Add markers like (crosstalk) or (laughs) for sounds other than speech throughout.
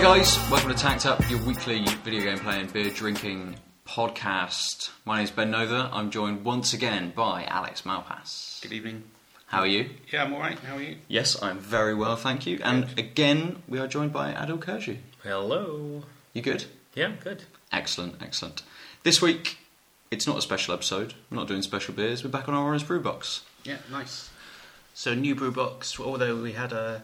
Hi guys, welcome to Tanked Up, your weekly video game playing, beer drinking podcast. My name is Ben Nova. I'm joined once again by Alex Malpass. Good evening. How are you? Yeah, I'm alright. How are you? Yes, I'm very well, thank you. And again, we are joined by Adil Kurji. Hello. You good? Yeah, good. Excellent, excellent. This week, it's not a special episode. We're not doing special beers. We're back on our Orange Brew Box. Yeah, nice. So new brew box. Although we had a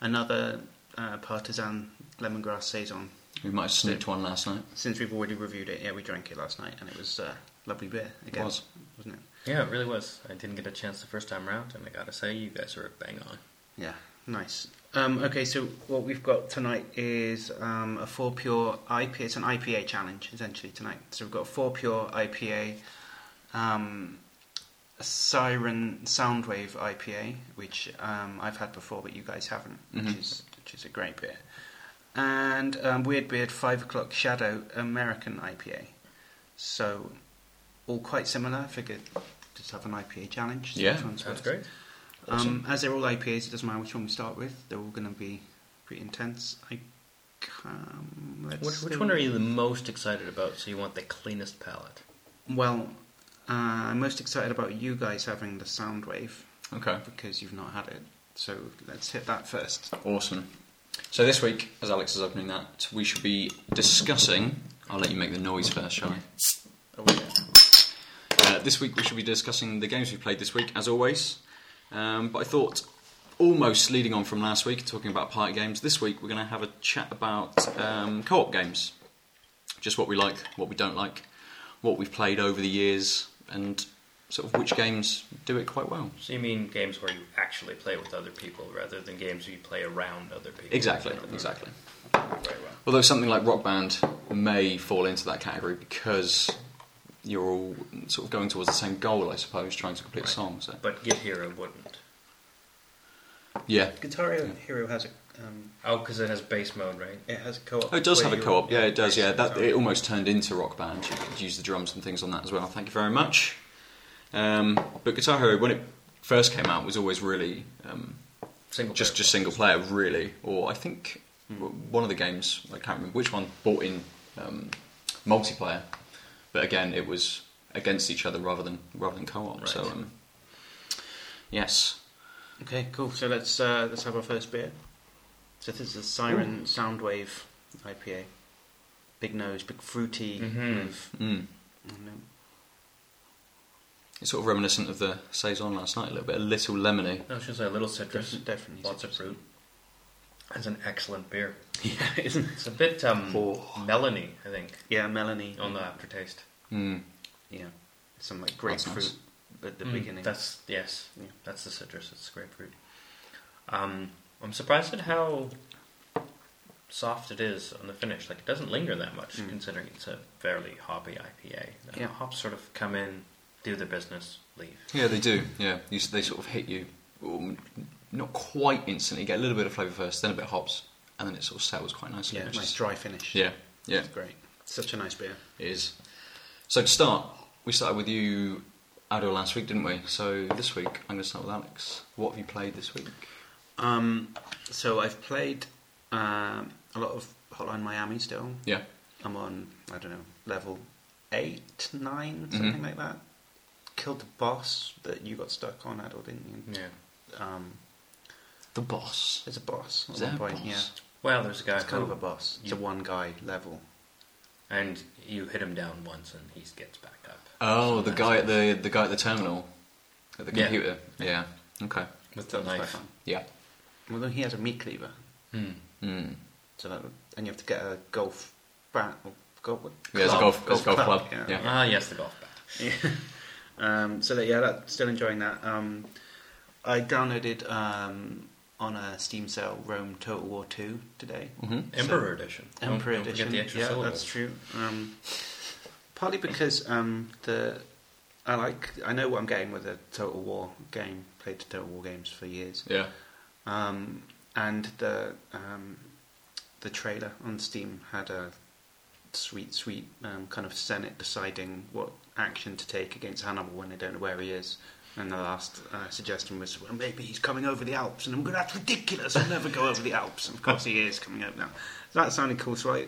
another uh, Partizan lemongrass saison. We might have snipped one last night. Since we've already reviewed it, yeah, we drank it last night, and it was uh, lovely beer again. was. wasn't it? Yeah, it really was. I didn't get a chance the first time around, and I gotta say, you guys were bang on. Yeah, nice. Um, okay, so what we've got tonight is um, a FourPure IPA. It's an IPA challenge essentially tonight. So we've got a FourPure IPA, um, a Siren Soundwave IPA, which um, I've had before, but you guys haven't, which Mhm. is which is a great beer, and um, Weird Beard Five O'clock Shadow American IPA. So all quite similar. I figured just have an IPA challenge. see Yeah, which one's Sounds worse. great. Awesome. Um, as they're all IPAs, it doesn't matter which one we start with. They're all going to be pretty intense. I um, let's Which, which one are you the most excited about? So you want the cleanest palate? Well, uh, I'm most excited about you guys having the Soundwave Okay. because you've not had it. So let's hit that first. Awesome. So this week, as Alex is opening that, we should be discussing. I'll let you make the noise first, shall I? Oh, yeah. Uh, this week we should be discussing the games we played this week, as always. Um, but I thought, almost leading on from last week, talking about party games, this week we're going to have a chat about um, co op games. Just what we like, what we don't like, what we've played over the years, and sort of which games do it quite well. So you mean games where you actually play with other people rather than games where you play around other people? Exactly, exactly. Well. Although something like Rock Band may fall into that category because you're all sort of going towards the same goal, I suppose, trying to complete a Right. song. So. But Guitar Hero wouldn't. Yeah. Guitar Hero has a um, Oh, because it has bass mode, right? it has co-op. Oh, it does have a co-op. Yeah, it does. Yeah, that it almost turned into Rock Band. You could use the drums and things on that as well. Thank you very much. Um, but Guitar Hero, when it first came out, was always really um, Single just player. just single player, really. Or I think w one of the games I can't remember which one bought in um, multiplayer. But again, it was against each other rather than rather than co-op. So Right. um, yes, Okay, cool. So let's uh, let's have our first beer. So this is a Siren Soundwave IPA. Big nose, big fruity. Mhm. of- mm. I don't know. it's sort of reminiscent of the saison last night. A little bit, a little lemony. No, it's say a little citrus. Definitely, definitely Lots of citrus. fruit. It's an excellent beer. (laughs) Yeah, isn't it? It's a bit um, Oh. melony, I think, Yeah, Melanie. on the aftertaste. Mm. Yeah, some like That's grapefruit nice. at the Mm, beginning. That's yes, Yeah. that's the citrus. It's grapefruit. Um, I'm surprised at how soft it is on the finish. Like it doesn't linger that much, Mm. considering it's a fairly hoppy IPA. The Yeah. hops sort of come in, do their business, leave. Yeah, they do. Yeah, you, they sort of hit you, um, not quite instantly. You get a little bit of flavour first, then a bit of hops, and then it sort of settles quite nicely. yeah, nice is- dry finish. yeah, yeah, it's great. Such a nice beer. it is. So to start, we started with you, Adol, last week, didn't we? So this week, I'm going to start with Alex. What have you played this week? Um, so I've played um, a lot of Hotline Miami still. Yeah. I'm on I don't know level eight, nine, something Mhm. like that. Killed the boss that you got stuck on, Adol, didn't you? Yeah. Um, The boss. there's a boss at Is one there a point. boss? Yeah, Well, there's a guy it's kind who- of a boss. It's a one guy level. and you hit him down once, and he gets back up. Oh, the guy at the the guy at the terminal, at the Yeah. computer. Yeah. Okay. with the That was quite knife. fun. Yeah. Well, then he has a meat cleaver, Hmm. Mm. so that and you have to get a golf bat or golf. Yeah, it's a club, golf, it's a golf club. yeah. Yeah. Ah, yes, the golf bat. Yeah. (laughs) um, so that, yeah, that, still enjoying that. Um, I downloaded um, on a Steam sale Rome Total War Two today. hmm Emperor edition. Don't- Emperor don't, edition. Forget the yeah, syllables. that's true. Um, partly because um, the I like I know what I'm getting with a Total War game. Played Total War games for years, Yeah. um, and the um, the trailer on Steam had a sweet, sweet um, kind of Senate deciding what action to take against Hannibal when they don't know where he is. And the last uh, suggestion was, well, maybe he's coming over the Alps. And I'm going, that's ridiculous. I'll never go over the Alps. And of course, he is coming over now. So that sounded cool. So I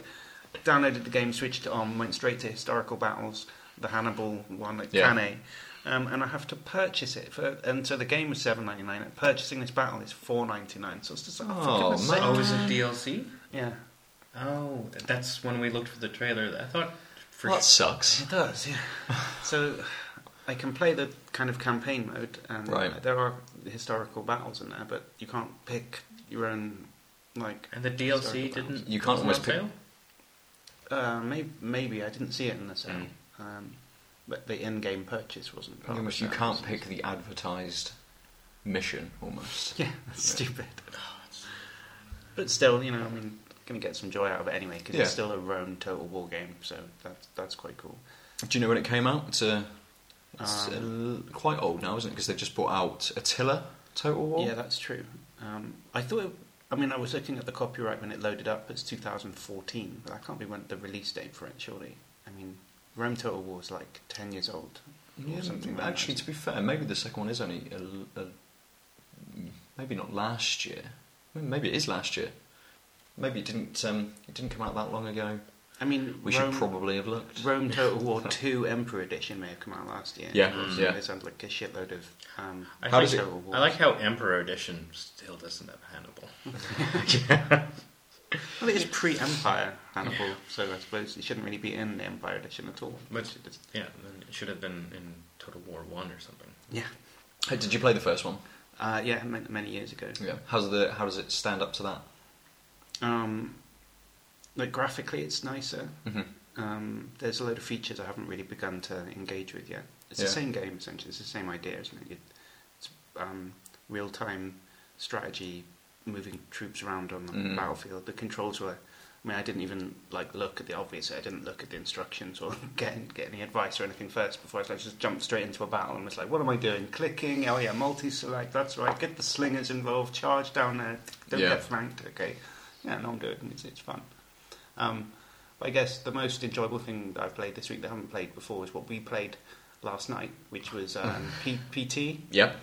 downloaded the game, switched it on, went straight to historical battles, the Hannibal one at Yeah. Cannae. Um, and I have to purchase it. For, and so the game was seven ninety nine. Purchasing this battle is four ninety nine. So it's just like, Oh, for goodness man. Oh, is it DLC? Yeah, Oh, that's when we looked for the trailer. I thought for Well, that sucks. it does. Yeah. so I can play the kind of campaign mode, and Right. there are historical battles in there, but you can't pick your own. Like, and the DLC didn't. You can't wasn't almost on pick- sale? uh, maybe, maybe I didn't see it in the sale, Mm. um, but the in-game purchase wasn't. Part Almost, the you can't pick the advertised mission, almost. (laughs) Yeah, that's Yeah. stupid. But still, you know, I mean, gonna get some joy out of it anyway because Yeah. it's still a Rome Total War game, so that's that's quite cool. Do you know when it came out? It's, a, it's Um, a- quite old now, isn't it? Because they've just brought out Attila Total War. Yeah, that's true. Um, I thought. It, I mean, I was looking at the copyright when it loaded up. It's 2014, but that can't be when the release date for it, surely. I mean, Rome Total War is like 10 years old. or Yeah, something like actually, that. to be fair, maybe the second one is only a, a, maybe not last year. Maybe it is last year. Maybe it didn't. Um, it didn't come out that long ago. I mean, We Rome, should probably have looked. Rome Total War (laughs) 2 Emperor Edition may have come out last year. Yeah, So yeah. It sounds like a shitload of. Um, I, How does it- Total War. I like how Emperor Edition still doesn't have Hannibal. (laughs) Yeah. Well, it is pre-Empire Hannibal, so I suppose it shouldn't really be in the Empire Edition at all. But- It Yeah, it should have been in Total War One or something. yeah, Hey, did you play the first one? uh, yeah, many, many years ago. Yeah. How's the How does it stand up to that? Um, like graphically, it's nicer. hmm Um, there's a load of features I haven't really begun to engage with yet. It's Yeah. the same game essentially. It's the same idea, isn't it? It's um, real-time strategy, moving troops around on the Mhm. battlefield. The controls were. I mean, I didn't even like look at the obvious. I didn't look at the instructions or (laughs) get get any advice or anything first before I like, just jumped straight into a battle and was like, "What am I doing? Clicking? Oh yeah, multi-select. That's right. Get the slingers involved. Charge down there. Don't Yeah. get flanked. Okay. Yeah, no, I'm good. It's, it's fun. Um, but I guess the most enjoyable thing that I've played this week that I haven't played before is what we played last night, which was um, (laughs) P- PT. Yep.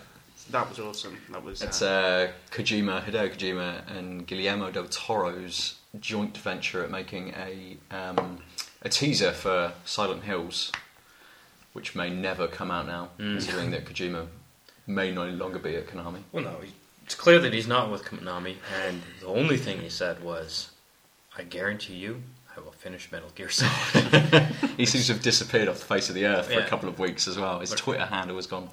That was awesome. That was. It's uh, uh, Kojima, Hideo Kojima, and Guillermo del Toro's joint venture at making a um, a teaser for Silent Hills, which may never come out now, Mm. considering that Kojima may no longer be at Konami. Well, no, he- it's clear that he's not with Konami, and the only thing he said was, "I guarantee you, I will finish Metal Gear Solid." (laughs) (laughs) He seems to have disappeared off the face of the earth for Yeah. a couple of weeks as well. His But- Twitter handle has gone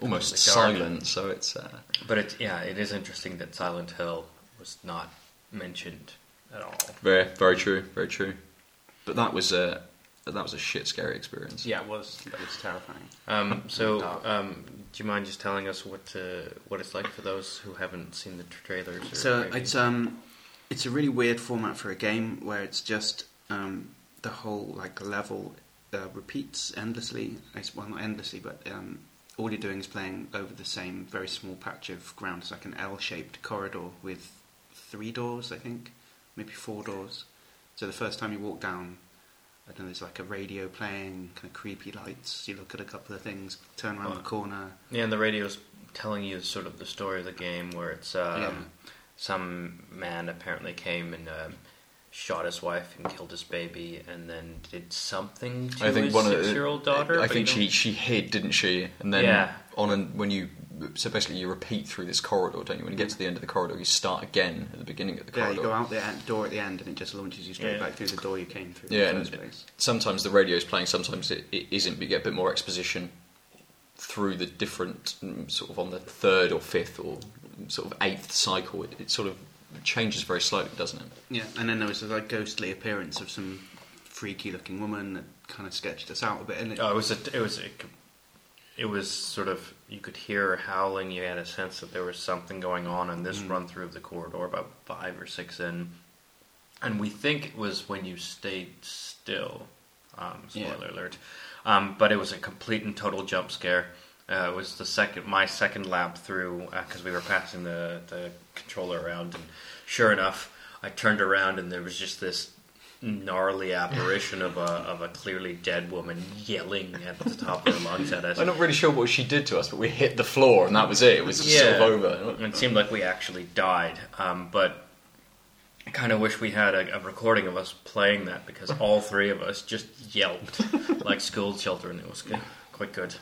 almost silent, so it's uh, but it, yeah, it is interesting that Silent Hill was not mentioned at all. very, very true, very true. But that was a that was a shit scary experience. yeah, it was. That was terrifying. Um, (laughs) so, um, do you mind just telling us what uh, what it's like for those who haven't seen the trailers? Or So maybe- it's um, it's a really weird format for a game where it's just um, the whole like level uh, repeats endlessly. It's, well, not endlessly, but um, all you're doing is playing over the same very small patch of ground. It's like an L-shaped corridor with three doors, I think, maybe four doors. So the first time you walk down, I don't know, there's like a radio playing, kind of creepy lights. You look at a couple of things, turn around the Oh. corner. yeah, and the radio's telling you sort of the story of the game, where it's um, Yeah. some man apparently came and um, shot his wife and killed his baby, and then did something to I think his one of the- six-year-old daughter. I think she she hid, didn't she? And then Yeah. on and when you so basically you repeat through this corridor, don't you? When you get to the end of the corridor, you start again at the beginning of the corridor. Yeah, you go out the door at the end, and it just launches you straight Yeah. back through the door you came through. Yeah, and- first place. Sometimes the radio is playing, sometimes it, it isn't. But you get a bit more exposition through the different mm, sort of on the third or fifth or sort of eighth cycle. It, it sort of changes very slowly, doesn't it? Yeah, and then there was a like ghostly appearance of some freaky-looking woman that kind of sketched us out a bit. And it, Oh, it was a, it was a, it was sort of you could hear her howling. You had a sense that there was something going on in this Mm. run through of the corridor, about five or six in, and we think it was when you stayed still. Um, Yeah. spoiler alert! Um, but it was a complete and total jump scare. Uh, it was the second, my second lap through because we were passing the the controller around, and sure enough, I turned around and there was just this gnarly apparition of a of a clearly dead woman yelling at the top of her lungs at us. I'm not really sure what she did to us, but we hit the floor and that was it. It was just sort of over. It seemed like we actually died, um, but I kind of wish we had a, a recording of us playing that because all three of us just yelped like school children. It was good, quite good.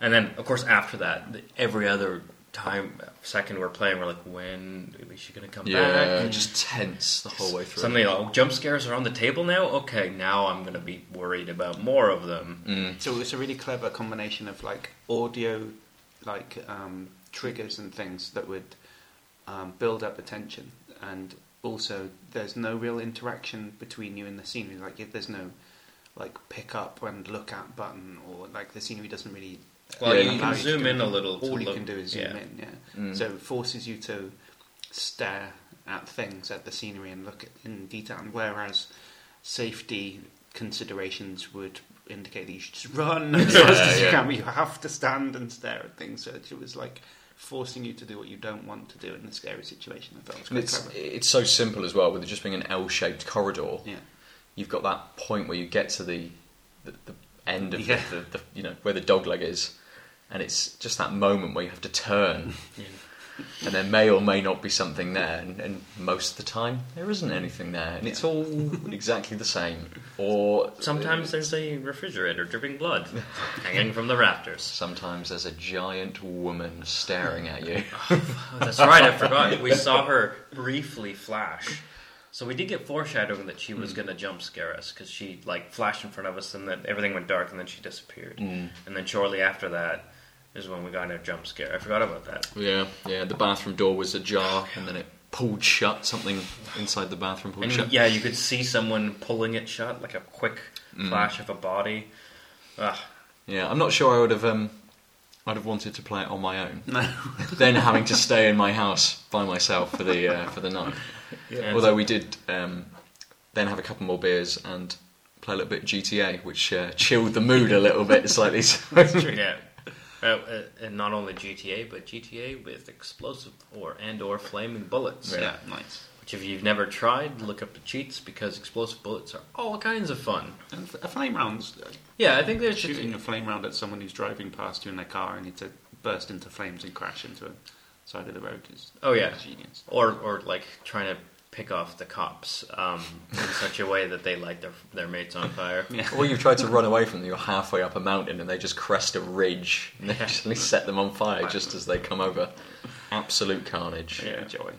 And then, of course, after that, every other time, second we're playing, we're like, when is she going to come Yeah, back? just tense the whole way through. Suddenly, oh, jump scares are on the table now. Okay, now I'm going to be worried about more of them. Mm. So it's a really clever combination of like audio, like um, triggers and things that would um, build up the tension, and also there's no real interaction between you and the scenery. Like if there's no like pick up and look at button, or like the scenery doesn't really. Well, you can zoom in a little All you look- can do is zoom yeah. in, yeah. Mm. So it forces you to stare at things, at the scenery, and look at, in detail. And whereas safety considerations would indicate that you should just run as fast as you can, but you have to stand and stare at things. So it was like forcing you to do what you don't want to do in a scary situation. I thought it was And quite it's clever. it's so simple as well with it just being an L-shaped corridor. Yeah. You've got that point where you get to the the, the end of (laughs) Yeah. the, the, the you know where the dog leg is, and it's just that moment where you have to turn, Yeah. (laughs) and there may or may not be something there, and, and most of the time there isn't anything there, and it's all exactly the same. (laughs) Or Sometimes there's a refrigerator dripping blood (laughs) hanging from the rafters. sometimes there's a giant woman staring at you. Oh, that's right, I forgot. We saw her briefly flash. So we did get foreshadowing that she was going to jump scare us because she like flashed in front of us and then everything went dark and then she disappeared. Mm. And then shortly after that is when we got in a jump scare. I forgot about that. Yeah, yeah. The bathroom door was ajar, and then it pulled shut. Something inside the bathroom pulled And shut. yeah, you could see someone pulling it shut, like a quick Mm. flash of a body. Ugh. Yeah, I'm not sure I would have. Um, I'd have wanted to play it on my own. No. (laughs) then having to stay in my house by myself for the uh, for the night. Yeah. Although we did um, then have a couple more beers and play a little bit of GTA, which uh, chilled the mood a little bit slightly. (laughs) yeah. Uh, uh, and not only GTA, but GTA with explosive or and or flaming bullets. yeah, nice. Which, if you've never tried, look up the cheats because explosive bullets are all kinds of fun. And a flame rounds. Yeah, I think there's Shooting a flame round at someone who's driving past you in their car and to burst into flames and crash into a side of the road is Oh, yeah. genius. or or like trying to pick off the cops um, in such a way that they light their their mates on fire. Yeah. or you've tried to run away from them. You're halfway up a mountain and they just crest a ridge and they actually set them on fire just as they come over. Absolute carnage. Yeah, joy.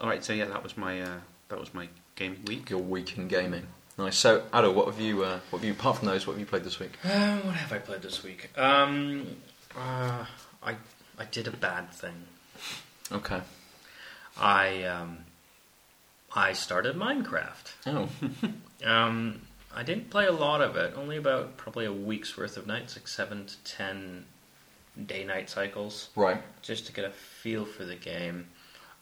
All right, so yeah, that was my uh, that was my gaming week. Your week in gaming. Nice. So, Ado, what have you? Uh, what have you? Apart from those, what have you played this week? Uh, what have I played this week? Um, uh, I I did a bad thing. Okay. I um, I started Minecraft. Oh. (laughs) Um, I didn't play a lot of it. Only about probably a week's worth of nights, like seven to ten day-night cycles, Right. just to get a feel for the game.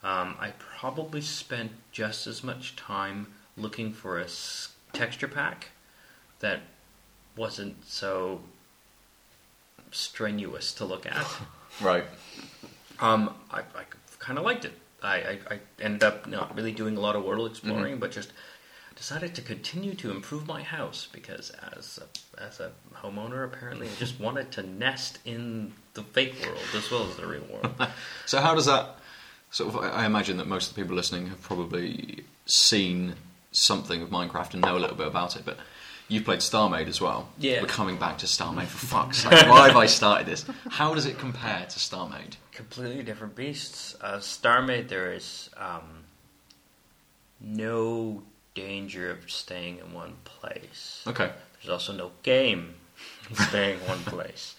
Um, I probably spent just as much time looking for a s- texture pack that wasn't so strenuous to look at. (laughs) Right. Um, I, I kind of liked it. I, I, I ended up not really doing a lot of world mm-hmm. exploring, but just decided to continue to improve my house because as a, as a homeowner, apparently, I just wanted to nest in the fake world as well as the real world. (laughs) So how does that sort of? I I imagine that most of the people listening have probably seen something of Minecraft and know a little bit about it, but. You've played StarMade as well. Yeah. We're coming back to StarMade for fuck's sake. Why have I started this? How does it compare to StarMade? Completely different beasts. Uh, StarMade, there is um, no danger of staying in one place. Okay. There's also no game (laughs) staying in one place.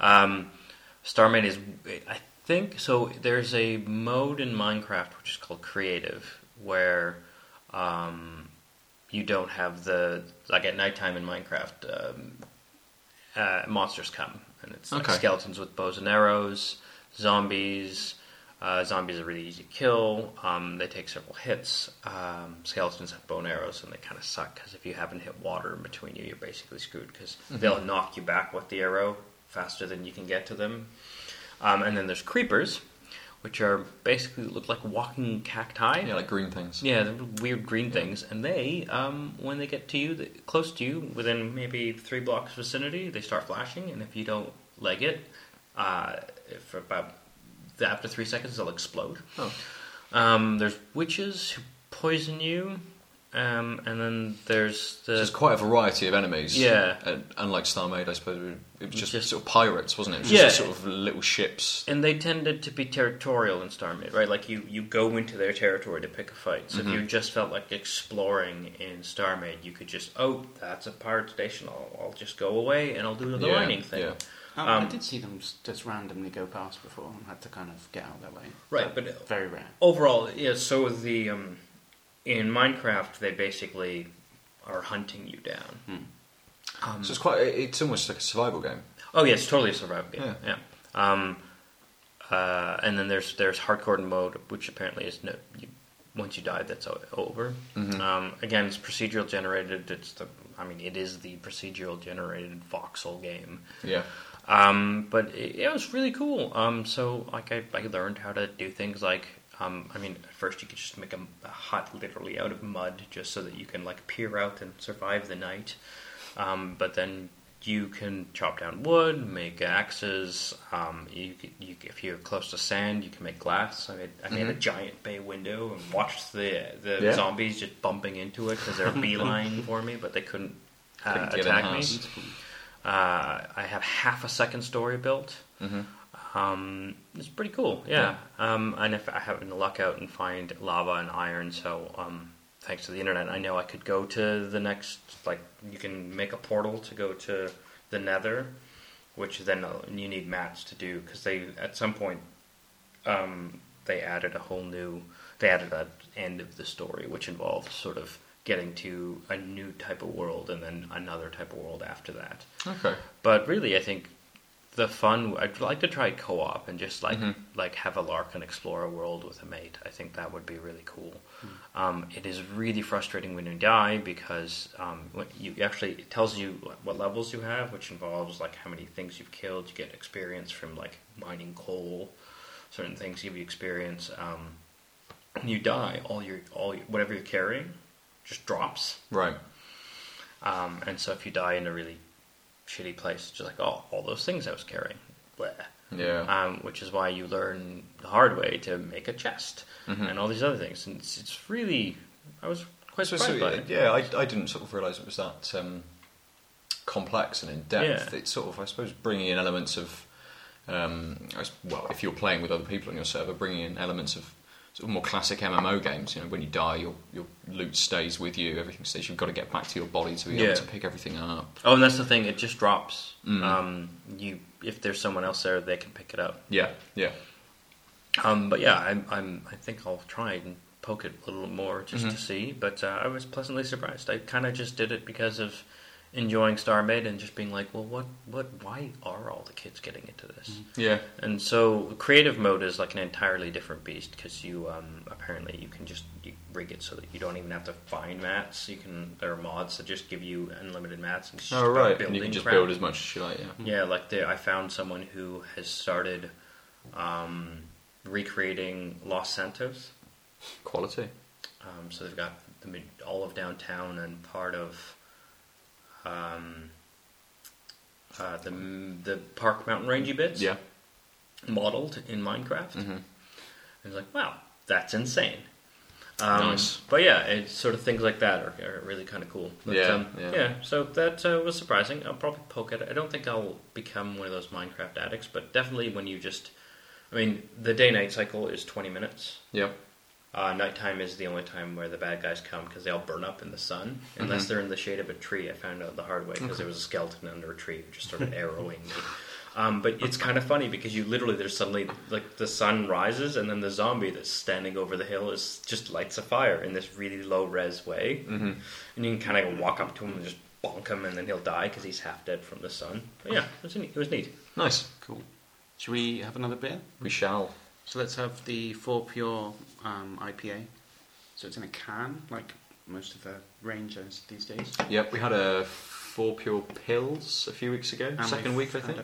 Um, StarMade is, I think, so there's a mode in Minecraft which is called Creative, where um, you don't have the, like at nighttime in Minecraft, um, uh, monsters come. And it's like Okay. skeletons with bows and arrows, zombies. Uh, zombies are really easy to kill. Um, they take several hits. Um, skeletons have bone arrows, and they kind of suck because if you haven't hit water in between you, you're basically screwed because they'll knock you back with the arrow faster than you can get to them. Um, and then there's creepers, which are basically look like walking cacti. Yeah, like green things. Yeah, weird green things, and they, um, when they get to you, they, close to you, within maybe three blocks vicinity, they start flashing, and if you don't leg it, uh, for about after three seconds, they'll explode. Oh. Um, there's witches who poison you, um, and then there's the So there's quite a variety of enemies. Yeah. And, unlike StarMade, I suppose it was just, Just- sort of pirates, wasn't it? It was Yeah. just sort of little ships. and they tended to be territorial in Starmade, right? Like you, you go into their territory to pick a fight. So Mhm. if you just felt like exploring in Starmade, you could just, oh, that's a pirate station. I'll, I'll just go away and I'll do the Yeah, mining thing. yeah. Um, Um, I did see them just randomly go past before and had to kind of get out of their way. Right, but very rare. overall, yeah. So the um, in Minecraft, they basically are hunting you down. Hmm. Um, So it's quite. It's almost like a survival game. oh yeah, it's totally a survival game. Yeah. Yeah. Um, uh, and then there's there's hardcore mode, which apparently is no. You, once you die, that's o- over. Mhm. Um, again, it's procedural generated. It's the. I mean, it is the procedural generated voxel game. Yeah. Um, but it, it was really cool. Um, so like I, I learned how to do things like um, I mean, at first you could just make a, a hut literally out of mud just so that you can like peer out and survive the night. Um, but then you can chop down wood, make axes. Um, you, you, if you're close to sand, you can make glass. I made, I made a Mhm. giant bay window and watched the the Yeah. zombies just bumping into it because they're (laughs) beeline for me, but they couldn't, uh, Couldn't attack me. Uh, I have half a second story built. hmm Um, it's pretty cool, yeah. Um, and if I happen to luck out and find lava and iron, so um, thanks to the internet, I know I could go to the next. Like, you can make a portal to go to the Nether, which then uh, you need mats to do because they at some point um, they added a whole new. They added an end of the story, which involved sort of getting to a new type of world and then another type of world after that. Okay. But really, I think the fun. I'd like to try co-op and just like Mhm. like have a lark and explore a world with a mate. I think that would be really cool. Um, it is really frustrating when you die because um, you actually it tells you what levels you have, which involves like how many things you've killed. You get experience from like mining coal. Certain things give you experience. Um, when you die, all your all your, whatever you're carrying just drops. Right. Um, and so if you die in a really shitty place, just like, oh, all those things I was carrying. Bleh. Yeah. Um, which is why you learn the hard way to make a chest Mhm. and all these other things. And it's, it's really, I was quite So- surprised so, by it. yeah, I, I didn't sort of realise it was that um, complex and in depth. Yeah. It's sort of, I suppose, bringing in elements of, um, well, if you're playing with other people on your server, bringing in elements of sort of more classic MMO games. You know, when you die, your your loot stays with you, everything stays. You've got to get back to your body to be Yeah. able to pick everything up. Oh, and that's the thing; it just drops. Mm. Um, you, if there's someone else there, they can pick it up. Yeah, yeah. Um, but yeah, I'm, I'm, I think I'll try and poke it a little more just Mhm. to see. But uh, I was pleasantly surprised. I kind of just did it because of enjoying StarMade and just being like, well, what, what, why are all the kids getting into this? Yeah. And so creative mode is like an entirely different beast because you um, apparently you can just you rig it so that you don't even have to find mats. You can there are mods that just give you unlimited mats and it's just Oh, about right. And you can just crap. build as much as you like, yeah. Yeah, like the, I found someone who has started um, recreating Los Santos. Quality. Um, so they've got the, all of downtown and part of um, uh, the the park mountain rangey bits Yeah. modeled in Minecraft. hmm And it's like, wow, that's insane. Um, Nice. But yeah, it's sort of things like that are, are really kind of cool. But, Yeah, um, yeah. So that uh, was surprising. I'll probably poke at it. I don't think I'll become one of those Minecraft addicts, but definitely when you just, I mean, the day-night cycle is 20 minutes. Yeah. Uh, nighttime is the only time where the bad guys come because they all burn up in the sun, unless Mhm. they're in the shade of a tree. I found out the hard way because Okay. there was a skeleton under a tree who just started arrowing me. Um, but it's kind of funny because you literally there's suddenly like the sun rises and then the zombie that's standing over the hill is just lights a fire in this really low res way, hmm and you can kind of walk up to him and just bonk him and then he'll die because he's half dead from the sun. But yeah, it was neat. It was neat. Nice. Cool. Should we have another beer? We shall. So let's have the FourPure um, IPA. So it's in a can, like most of the Rangers these days. Yep, we had a four pure Pils a few weeks ago. And Second week, I think.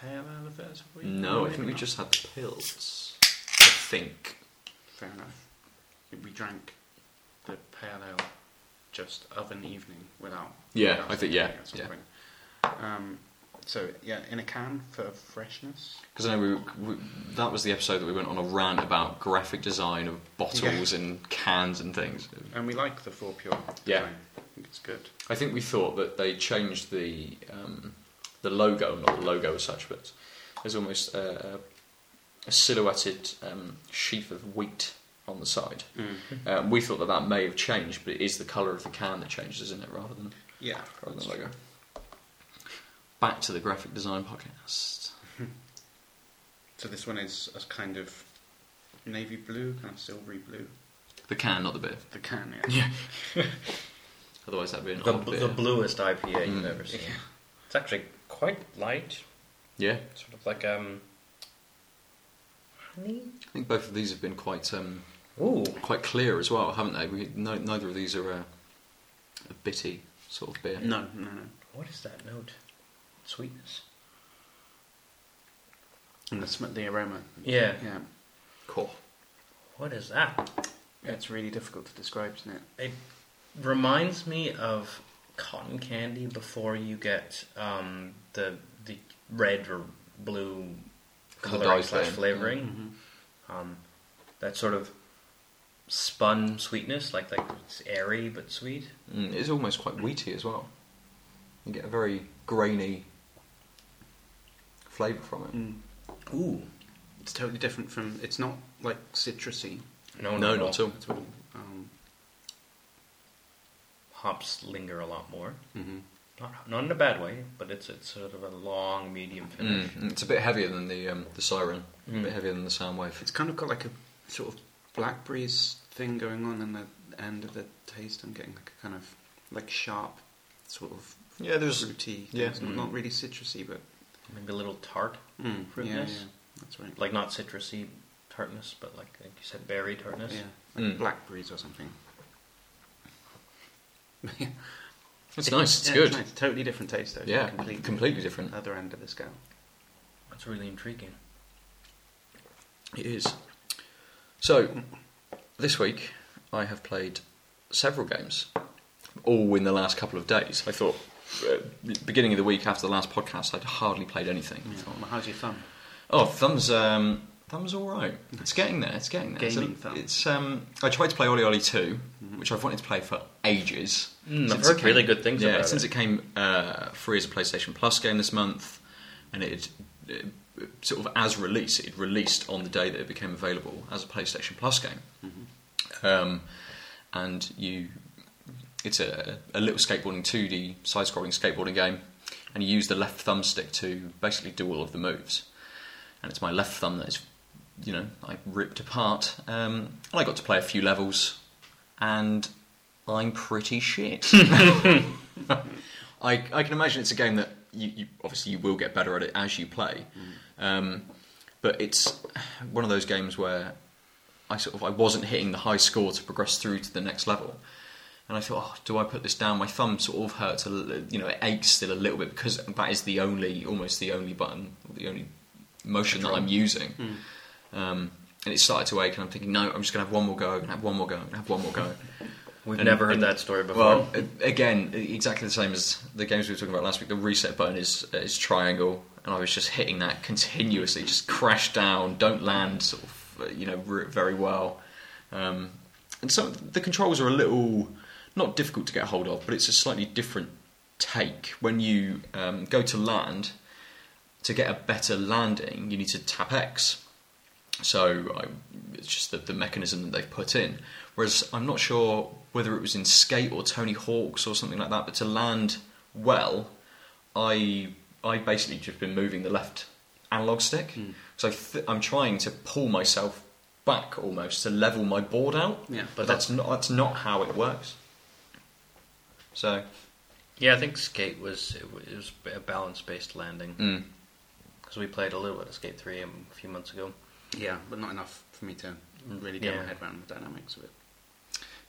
pale ale of it? No, I think we not. just had the Pils. I think. Fair enough. We drank the pale ale just of an evening without. Yeah, without I think- yeah, yeah. Um, so yeah, in a can for freshness. Because I know we, we, that was the episode that we went on a rant about graphic design of bottles and cans and things. And we like the FourPure. Yeah. design. I think it's good. I think we thought that they changed the um, the logo, not the logo as such, but there's almost a, a silhouetted um, sheaf of wheat on the side. Um, we thought that that may have changed, but it is the colour of the can that changes, isn't it, rather than Yeah. rather than the logo. Back to the graphic design podcast. (laughs) So this one is a kind of navy blue, kind of silvery blue. The can, not the beer. The can, yeah. Yeah. (laughs) Otherwise, that'd be an The, odd beer. the bluest IPA you've Mm. ever seen. Yeah. It's actually quite light, Yeah, sort of like um, honey. I think both of these have been quite um, Ooh, quite clear as well, haven't they? We, no, neither of these are a, a bitty sort of beer. No, no, no. what is that note? Sweetness. And the, sm- the aroma. Yeah. Yeah. Cool. What is that? It's really difficult to describe, isn't it? It reminds me of cotton candy before you get um, the the red or blue The coloring dyes slash then. flavoring. Um, that sort of spun sweetness, like like it's airy but sweet. Mm, it's almost quite wheaty as well. You get a very grainy flavour from it. Mm. Ooh, It's totally different from. It's not like citrusy no, no, no, not at all. at all. Um, Hops linger a lot more. mhm. Not not in a bad way, but it's it's sort of a long medium finish. Mm, it's a bit heavier than the um, the siren. A Mm. bit heavier than the sound wave. It's kind of got like a sort of blackberries thing going on in the end of the taste. I'm getting like a kind of like sharp, sort of Yeah, there's fruity. yeah. It's not, Mm. not really citrusy, but Maybe a little tart, mm, yeah, Fruitiness? yeah, that's right. like not citrusy tartness, but like, like you said, berry tartness. Yeah, like Mm. blackberries or something. (laughs) Yeah, it's nice. It's yeah, good. nice. Totally different taste though. Yeah, completely, completely different. Other end of the scale. That's really intriguing. It is. So, this week I have played several games, all in the last couple of days. I thought, beginning of the week after the last podcast, I'd hardly played anything. Yeah. thought, Well, how's your thumb? Oh, thumbs. Um, thumbs all right. It's getting there. It's getting there. Gaming So thumb. It's. Um, I tried to play OlliOlli 2 which I've wanted to play for ages. Mm, I've Since heard it really came- good things Yeah, about since it. it came uh, free as a PlayStation Plus game this month, and it, it sort of as release, it released on the day that it became available as a PlayStation Plus game. Um, and you, it's a, a little skateboarding 2D side-scrolling skateboarding game, and you use the left thumbstick to basically do all of the moves. And it's my left thumb that is, you know, I ripped apart. Um, and I got to play a few levels, and I'm pretty shit. (laughs) I, I can imagine it's a game that you, you obviously you will get better at it as you play, um, but it's one of those games where I sort of I wasn't hitting the high score to progress through to the next level, and I thought, oh, do I put this down? My thumb sort of hurts, a li- you know, it aches still a little bit because that is the only, almost the only button, the only motion that I'm using. Um, and it started to ache, and I'm thinking, no, I'm just gonna have one more go. I'm gonna have one more go. I'm gonna have one more go. (laughs) We've And- never heard and- that story before. Well, again, exactly the same as the games we were talking about last week. The reset button is is triangle, and I was just hitting that continuously, just crash down, don't land, sort of, you know, very well. Um, and some the controls are a little not difficult to get hold of, but it's a slightly different take when you um, go to land. To get a better landing, you need to tap X. So I, it's just the, the mechanism that they've put in. Whereas I'm not sure whether it was in Skate or Tony Hawk's or something like that, but to land well, I I basically just been moving the left analog stick. So th- I'm trying to pull myself back almost to level my board out. Yeah. but that's not that's not how it works. So yeah, I think Skate was it was- a balance based landing mm, because we played a little bit of Skate Three a few months ago. Yeah, but not enough for me to really get my head around the dynamics of it.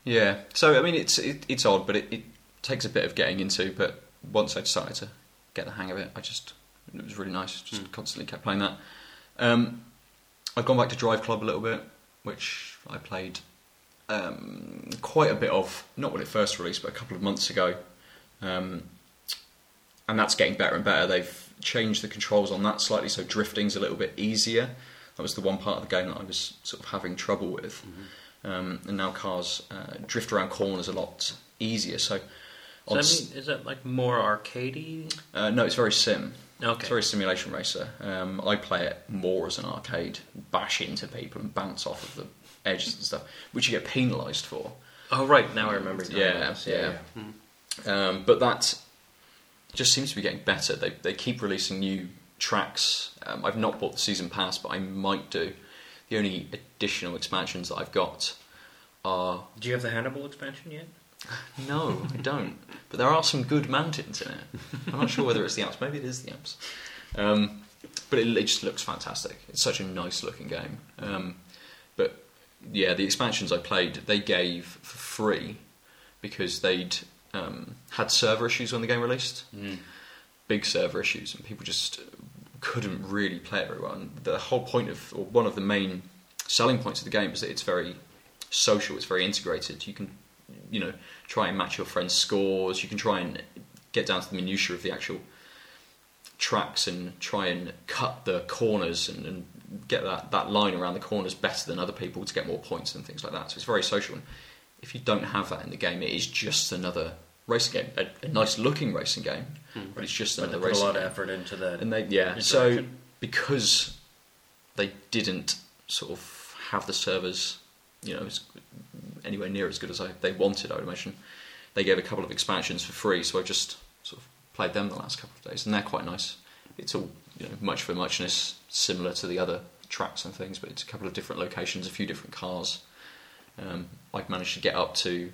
yeah, so I mean it's it, it's odd, but it, it takes a bit of getting into. But once I decided to get the hang of it, I just it was really nice. Just Mm. constantly kept playing that. Um, I've gone back to Driveclub a little bit. which I played um, quite a bit of, not when it first released, but a couple of months ago. Um, and that's getting better and better. They've changed the controls on that slightly, so drifting's a little bit easier. That was the one part of the game that I was sort of having trouble with. Um, and now cars uh, drift around corners a lot easier. So, mean, is that like more arcadey? uh, no, it's very sim. It's Okay. very simulation racer. Um, I play it more as an arcade, bash into people and bounce off of the edges and stuff, which you get penalised for. Oh right, now I remember. you talking Yeah, about this. yeah. Um, but that just seems to be getting better. They they keep releasing new tracks. Um, I've not bought the season pass, but I might do. The only additional expansions that I've got are Do you have the Hannibal expansion yet? (laughs) no, I don't. But there are some good mountains in it. I'm not sure whether it's the Alps. Maybe it is the Alps. Um, but it, it just looks fantastic. It's such a nice looking game. Um, but yeah, the expansions I played, they gave for free because they'd um, had server issues when the game released. Mm. Big server issues, and people just couldn't really play it very well. And the whole point of, or one of the main selling points of the game is that it's very social. It's very integrated. You can, you know, try and match your friends' scores. You can try and get down to the minutiae of the actual tracks and try and cut the corners and, and get that, that line around the corners better than other people to get more points and things like that. So it's very social. And if you don't have that in the game, it is just another racing game, a, a nice looking racing game, hmm. but it's just another put a racing lot of game. effort into that. And they, yeah, so because they didn't sort of have the servers, you know, anywhere near as good as I, they wanted, I would imagine, they gave a couple of expansions for free. So I just sort of played them the last couple of days, and they're quite nice. It's all you know, much for muchness, similar to the other tracks and things, but it's a couple of different locations, a few different cars. Um, I've managed to get up to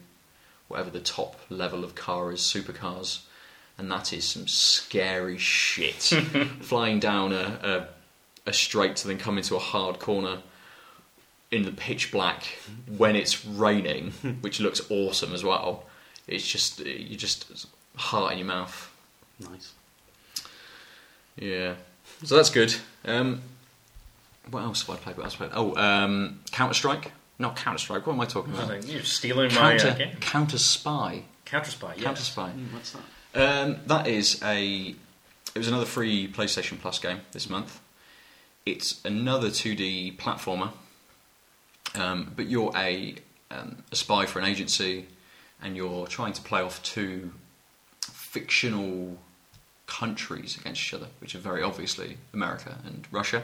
whatever the top level of car is, supercars, and that is some scary shit. (laughs) Flying down a, a a straight to then come into a hard corner in the pitch black when it's raining, (laughs) which looks awesome as well. It's just you just heart in your mouth. Nice. Yeah, so that's good. Um, what else have I played? What else have I played? Oh, um, Counter Strike. Not Counter Strike. What am I talking about? Nothing. You're stealing my uh, Counter game. CounterSpy. Counter Spy. Yes. CounterSpy. Mm, what's that? Um, that is a. It was another free PlayStation Plus game this month. It's another 2D platformer, um, but you're a um, a spy for an agency, and you're trying to play off two fictional countries against each other, which are very obviously America and Russia.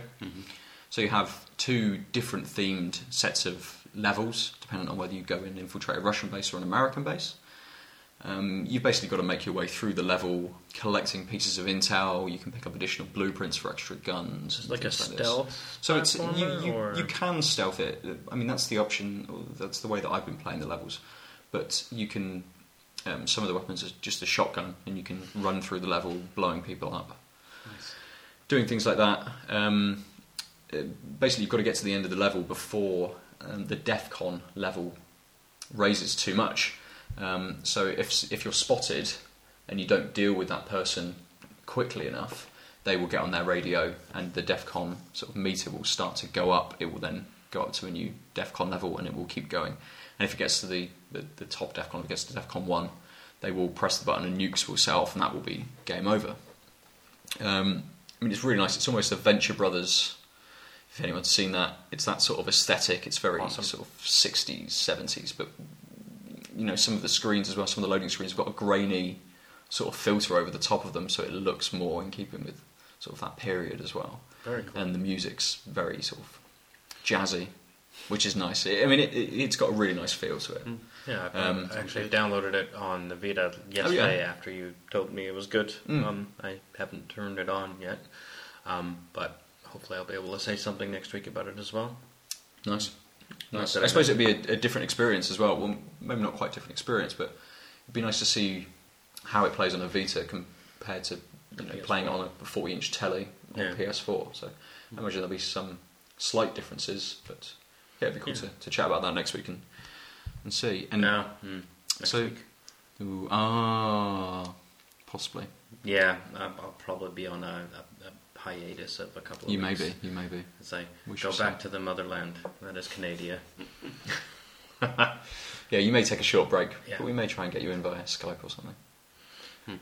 So you have two different themed sets of levels, depending on whether you go and infiltrate a Russian base or an American base. Um, you've basically got to make your way through the level, collecting pieces of intel. You can pick up additional blueprints for extra guns. Like a stealth. So it's you, you, or- you can stealth it. I mean, that's the option. That's the way that I've been playing the levels. But you can. Um, some of the weapons are just a shotgun, and you can run through the level, blowing people up, Nice. doing things like that. Um, uh, basically, you've got to get to the end of the level before um, the DEFCON level raises too much. Um, so if if you're spotted and you don't deal with that person quickly enough, they will get on their radio and the DEFCON sort of meter will start to go up. It will then go up to a new DEFCON level and it will keep going. And if it gets to the, the, the top DEFCON, if it gets to DEFCON 1, they will press the button and nukes will set off and that will be game over. Um, I mean, it's really nice. It's almost a Venture Brothers. If anyone's seen that, it's that sort of aesthetic. It's very Awesome. sort of 60s, 70s, but you know, some of the screens as well, some of the loading screens have got a grainy sort of filter over the top of them, so it looks more in keeping with sort of that period as well. Very cool. And the music's very sort of jazzy, which is nice. I mean, it, it, it's got a really nice feel to it. Mm. Yeah, I Um, I actually downloaded it on the Vita yesterday after you told me it was good. Mm. Um, I haven't turned it on yet, um, but hopefully I'll be able to say something next week about it as well. Nice. Nice. I I suppose it'd be a, a different experience as well. Well, maybe not quite different experience, but it'd be nice to see how it plays on a Vita compared to you know, playing it on a 40 inch telly on Yeah. PS4. So I imagine there'll be some slight differences, but yeah, it'd be cool Yeah. to, to chat about that next week and, and see. And no, mm, next so, week. ooh, ah, possibly. yeah, I'll probably be on a, a, a hiatus of a couple of You may be. You may be. I We go back see. to the motherland, that is Canada. (laughs) (laughs) Yeah, you may take a short break, Yeah. but we may try and get you in via Skype or something. Hmm.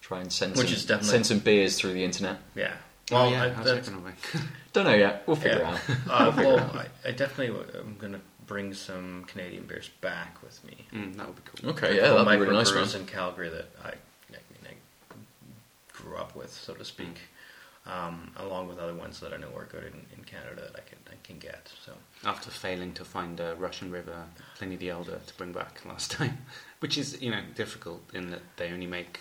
Try and send Which some, is definitely- send some beers through the internet. Yeah. Oh, Well, yeah, I, how's that gonna work? Don't know yet. We'll figure Yeah. it out. (laughs) uh, it well, out. I, I definitely am going to bring some Canadian beers back with me. Mm, that would be cool. Okay, yeah, that'd be really nice. Microbrews in Calgary that I, I mean, I grew up with, so to speak, um, along with other ones that I know are good in, in Canada that I can I can get. So After failing to find a Russian River Pliny the Elder to bring back last time, (laughs) which is you know difficult in that they only make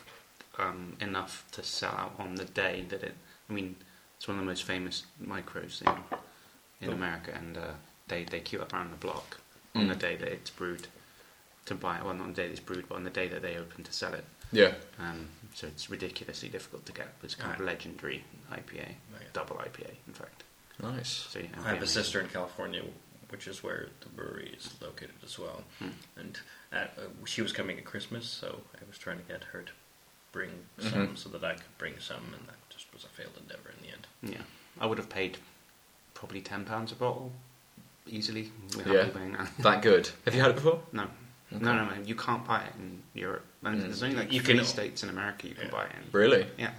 um, enough to sell out on the day that it. I mean, it's one of the most famous micros in in Oh. America, and uh, they they queue up around the block on the Mm. day that it's brewed to buy it. Well, not on the day that it's brewed, but on the day that they open to sell it. Yeah. Um, so it's ridiculously difficult to get. It's kind of legendary IPA, Right. double IPA, in fact. Nice. So yeah, I have a sister in California, which is where the brewery is located as well. Hmm. And at, uh, she was coming at Christmas, so I was trying to get her to bring some Mhm. so that I could bring some, and that just was a failed endeavor in the end. Yeah, I would have paid probably ten pounds a bottle easily without Yeah. paying that. (laughs) That good. Have you had it before? No, Okay. no, no, man. You can't buy it in Europe. And Mm. there's only like You three can- states in America you can Yeah. buy it in. Really? Yeah,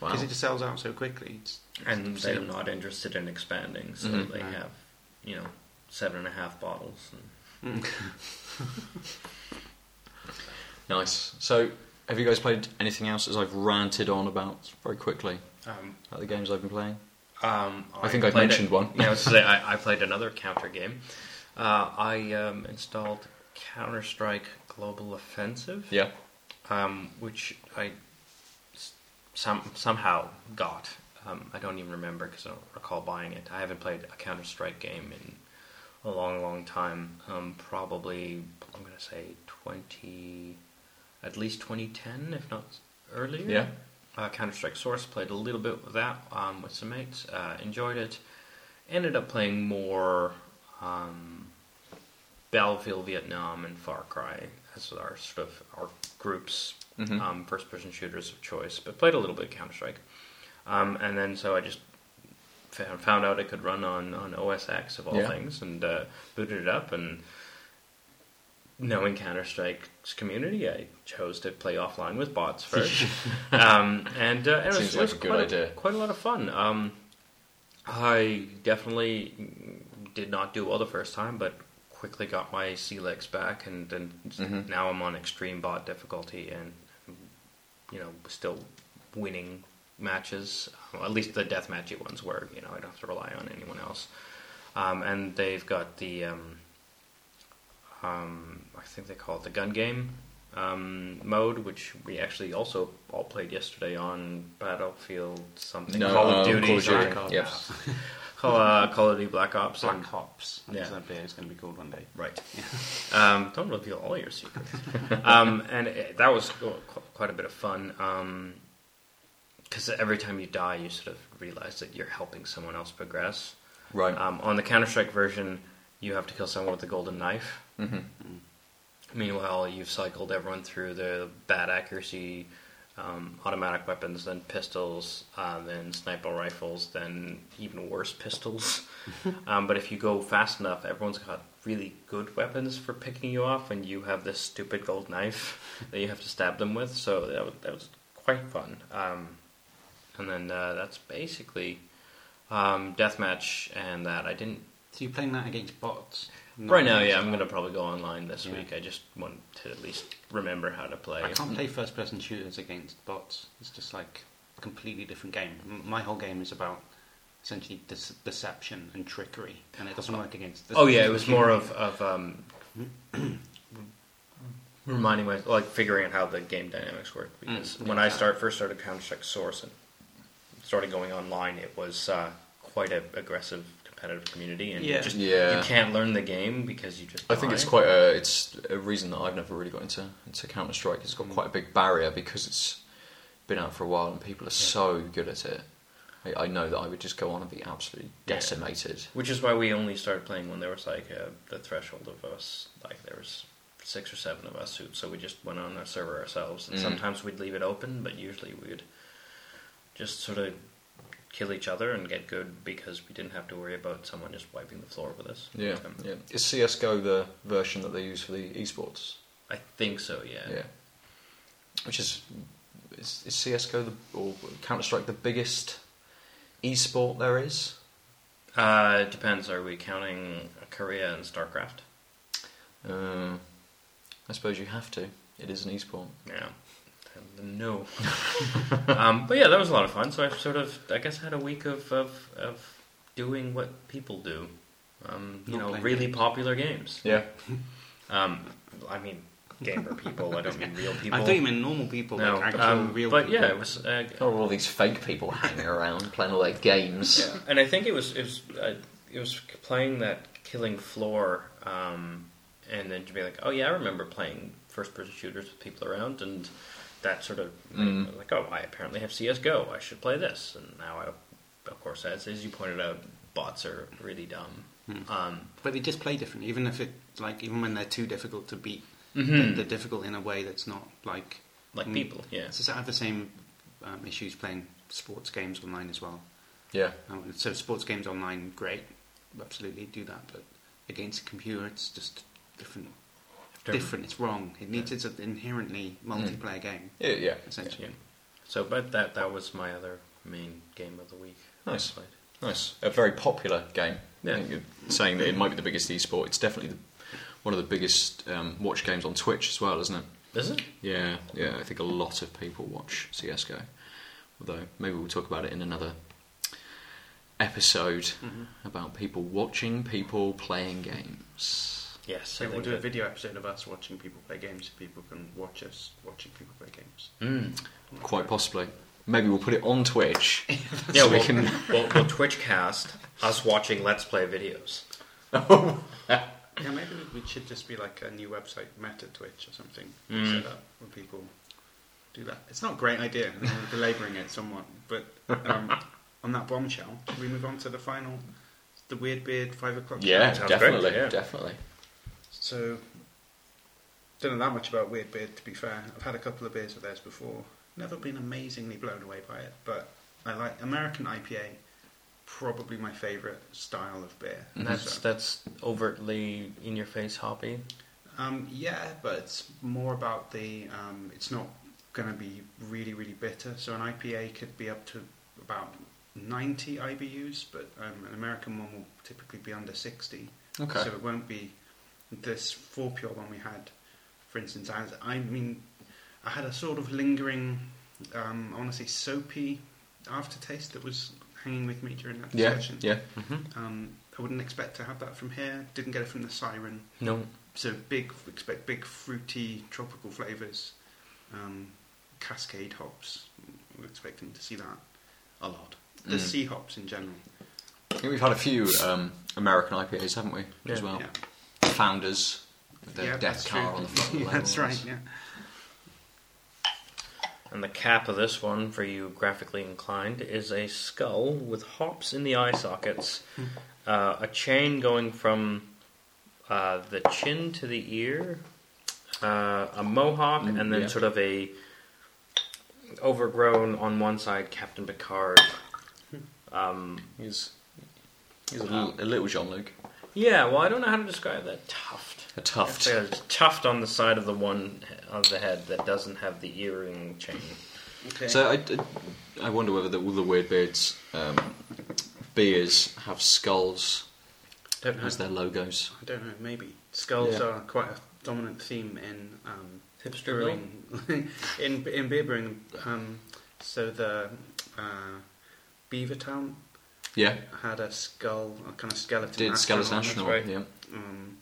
Wow. because it just sells out so quickly. It's, And it's they're not interested in expanding, so Mhm. they No. have, you know, seven and a half bottles. And Mm. (laughs) Nice. So, have you guys played anything else as I've ranted on about very quickly um, about the games I've been playing? Um, I think I've mentioned it- one. Yeah, I was say (laughs) I, I played another counter game. Uh, I um, installed Counter Strike Global Offensive, Yeah. um, which I some, somehow got. Um, I don't even remember because I don't recall buying it. I haven't played a Counter Strike game in a long, long time. Um, probably I'm going to say twenty, at least 2010, if not earlier Yeah. uh, Counter Strike Source. Played a little bit with that um, with some mates. Uh, enjoyed it. Ended up playing more um, Battlefield Vietnam and Far Cry as our sort of our groups Mhm. um, first person shooters of choice. But played a little bit of Counter Strike. Um, and then so I just found, found out it could run on, on OS X of all Yeah. things and uh, booted it up and knowing Counter Strike's community, I chose to play offline with bots (laughs) first, um, and uh, it was, it was a good quite idea. quite a lot of fun. Um, I definitely did not do well the first time, but quickly got my sea legs back, and, and Mhm. now I'm on extreme bot difficulty, and you know still winning matches. Well, at least the deathmatchy ones where you know I don't have to rely on anyone else. Um, and they've got the um, um, I think they call it the gun game um, mode, which we actually also all played yesterday on Battlefield something No, Call of um, Duty, Call of. Duty, Black yeah. Ops. (laughs) Call, uh, Call of Duty Black Ops. Black and- Hops. Yeah. Yeah. That beer going to be called one day. Right. (laughs) Um, don't reveal all your secrets. um, and it, that was quite a bit of fun. Because every time you die, you sort of realize that you're helping someone else progress. Right. Um, on the Counter Strike version, you have to kill someone with a golden knife. hmm Meanwhile, you've cycled everyone through the bad accuracy, um, automatic weapons, then pistols, uh, then sniper rifles, then even worse pistols. (laughs) um, but if you go fast enough, everyone's got really good weapons for picking you off, and you have this stupid gold knife (laughs) that you have to stab them with. So that was, that was quite fun. Um, and then uh, that's basically um, deathmatch and that. I didn't So you're playing that against bots? Right now, yeah, I'm going to probably go online this Yeah. week. I just want to at least remember how to play. I can't play first person shooters against bots. It's just like a completely different game. M- My whole game is about essentially dece- deception and trickery, and it doesn't work against. Oh yeah, it was more of of um, reminding my like figuring out how the game dynamics work. Because Mm, when yeah. I start first started Counter Strike Source and started going online, it was uh, quite a aggressive competitive community, and Yeah. you just Yeah. you can't learn the game because you just. I think it's quite a it's a reason that I've never really got into into Counter Strike. It's got Mm. quite a big barrier because it's been out for a while and people are so good at it. I, I know that I would just go on and be absolutely Yeah. decimated. Which is why we only started playing when there was like uh, the threshold of us, like there was six or seven of us, who, so we just went on a server ourselves. And Mm. sometimes we'd leave it open, but usually we'd just sort of kill each other and get good because we didn't have to worry about someone just wiping the floor with us. Yeah, Um, yeah. Is CS:GO the version that they use for the esports? I think so. Yeah. Yeah. Which is is, is CS:GO the, or Counter Strike the biggest esport there is? Uh, it depends. Are we counting Korea and StarCraft? Uh, I suppose you have to. It is an esport. Yeah. Then No. um, but yeah, that was a lot of fun. So I sort of, I guess, had a week of of, of doing what people do. Um, you Not know, playing really games. popular games. Yeah. Um, I mean, gamer people. I don't mean real people. I thought you meant normal people, no, like actual um, real but people. yeah, it was. Uh, Oh, all these fake people hanging around playing all their games. Yeah, and I think it was it was uh, it was playing that Killing Floor, um, and then to be like, oh yeah, I remember playing first person shooters with people around, and that sort of Mm. like, oh, I apparently have CS:GO, I should play this, and now I, of course, as as you pointed out, bots are really dumb. Hmm. Um, But they just play different, even if it like even when they're too difficult to beat, Mhm. they're, they're difficult in a way that's not like like Mm. people, yeah. so I have the same um, issues playing sports games online as well. Yeah. Um, so sports games online, great, absolutely do that. But against a computer, it's just different. After- Different. It's wrong. It needs it's an inherently multiplayer game, Yeah, yeah. essentially. Yeah. So, but that that was my other main game of the week. Nice. I. Nice. A very popular game. Yeah. I think you're saying that it might be the biggest esport. It's definitely the, one of the biggest um, watch games on Twitch as well, isn't it? Is it? Yeah, yeah. I think a lot of people watch CS:GO. Although maybe we'll talk about it in another episode Mhm. about people watching people playing games. Yes. I So we'll do a that- video episode of us watching people play games, so people can watch us watching people play games. Mm. Quite possibly. Maybe we'll put it on Twitch. (laughs) Yeah, so we we'll, can. we'll, we'll Twitch cast us watching Let's Play videos. (laughs) Yeah, maybe we should just be like a new website, Meta Twitch or something, Mm. set up where people do that. It's not a great idea. and We're belabouring it somewhat, but um, (laughs) on that bombshell, should we move on to the final, the Weird Beard five o'clock? Yeah, show? Sounds definitely, great, yeah. definitely. So, don't know that much about Weird Beard to be fair. I've had a couple of beers of theirs before. Never been amazingly blown away by it, but I like American IPA. Probably my favourite style of beer. And that's So- that's overtly in your face hoppy. Um, yeah, but it's more about the. Um, it's not going to be really, really bitter. So an IPA could be up to about 90 IBUs, but um, an American one will typically be under 60. Okay. So it won't be this FourPure one we had, for instance. As I mean, I had a sort of lingering, um, I want to say soapy aftertaste that was hanging with me during that yeah, discussion. yeah. Mm-hmm. Um, I wouldn't expect to have that from here. Didn't get it from the Siren. No. So big, expect big fruity tropical flavors, um, cascade hops. We're expecting to see that a lot. The Mm. sea hops in general. I think we've had a few um, American IPAs, haven't we? As well. Yeah, Founders the their yeah death that's car true. on the (laughs) front. Yeah, that's right. Yeah. And the cap of this one, for you graphically inclined, is a skull with hops in the eye sockets, uh, a chain going from uh, the chin to the ear, uh, a mohawk, Mm, and then yeah. sort of a overgrown on one side Captain Picard. Um, He's, he's a little, a little Jean Luc. Yeah, well, I don't know how to describe that tuft. A tuft. It's a tuft on the side of the one of the head that doesn't have the earring chain. Okay. So I, I wonder whether the, all the Weird Beards um, beers have skulls don't know. as their logos. I don't know. Maybe skulls Yeah. are quite a dominant theme in um, Hipster brewing. (laughs) in in beer brewing. Um, so the uh, Beavertown Yeah, had a skull, a kind of skeleton. did Skeleton astronaut. Right. Yeah. Um,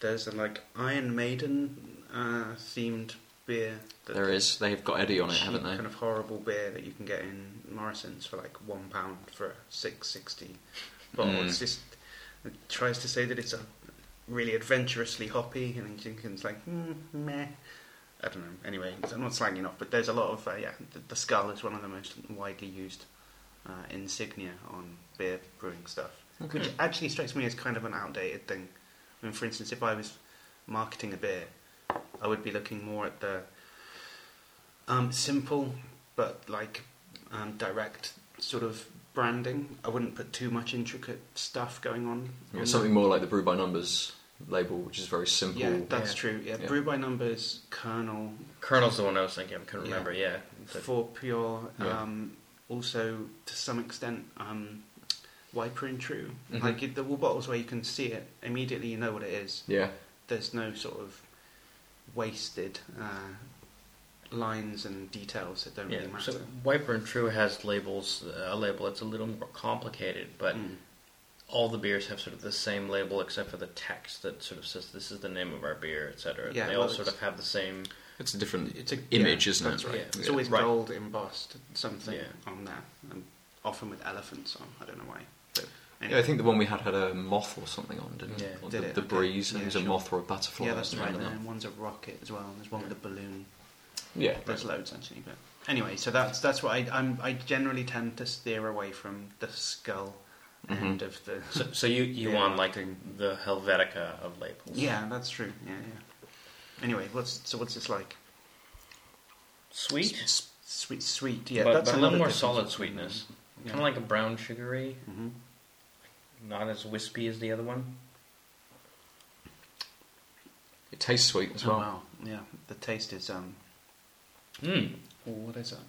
there's a like Iron Maiden uh, themed beer. That There is. They've got Eddie on it, cheap, haven't they? Kind of horrible beer that you can get in Morrison's for like one pound for six sixty. But Mm. it's just it tries to say that it's a really adventurously hoppy, and then Jenkins like mm, meh. I don't know. Anyway, I'm not slagging off, but there's a lot of uh, yeah. The, the skull is one of the most widely used uh, insignia on beer brewing stuff, Okay. which actually strikes me as kind of an outdated thing. I mean, for instance, if I was marketing a beer, I would be looking more at the um, simple but like um, direct sort of branding. I wouldn't put too much intricate stuff going on. Yeah, on something more like the Brew by Numbers label, which is very simple. Yeah, that's Yeah. true. Yeah, Yeah. brew by numbers, kernel, Kernel's the one I was thinking. I couldn't remember. Yeah. But- FourPure. Yeah. Um, also, to some extent, um, wiper and true. Mhm. Like the wall bottles where you can see it immediately, you know what it is. Yeah. There's no sort of wasted uh, lines and details that don't yeah. really matter. So Wiper and True has labels. uh, A label that's a little more complicated, but Mm. all the beers have sort of the same label except for the text that sort of says this is the name of our beer, etc. Yeah, they well, all sort of have the same. It's a different It's a image, yeah, isn't that's it? Right. Yeah. It's always Right. gold embossed something Yeah. on there, and often with elephants on. I don't know why. But Yeah, I think the one we had had a moth or something on, didn't Yeah. it? Or Did the, it? the breeze. I Yeah, it was a moth or a butterfly. yeah, that's right. like that. And one's a rocket as well. And There's one with a balloon. Yeah. There's loads actually, but anyway, so that's that's what I I'm, I generally tend to steer away from the skull Mhm. end of the. So, so you you Yeah, want like marketing. the Helvetica of labels? yeah, that's true. Yeah, yeah. Anyway, what's so what's this like? Sweet, S- sweet, sweet. Yeah, but, that's but a little more difference solid between sweetness. them. Kind of like a brown sugary, hmm not as wispy as the other one. It tastes sweet as Oh well. wow, yeah. The taste is um. Mm. Oh, what is that?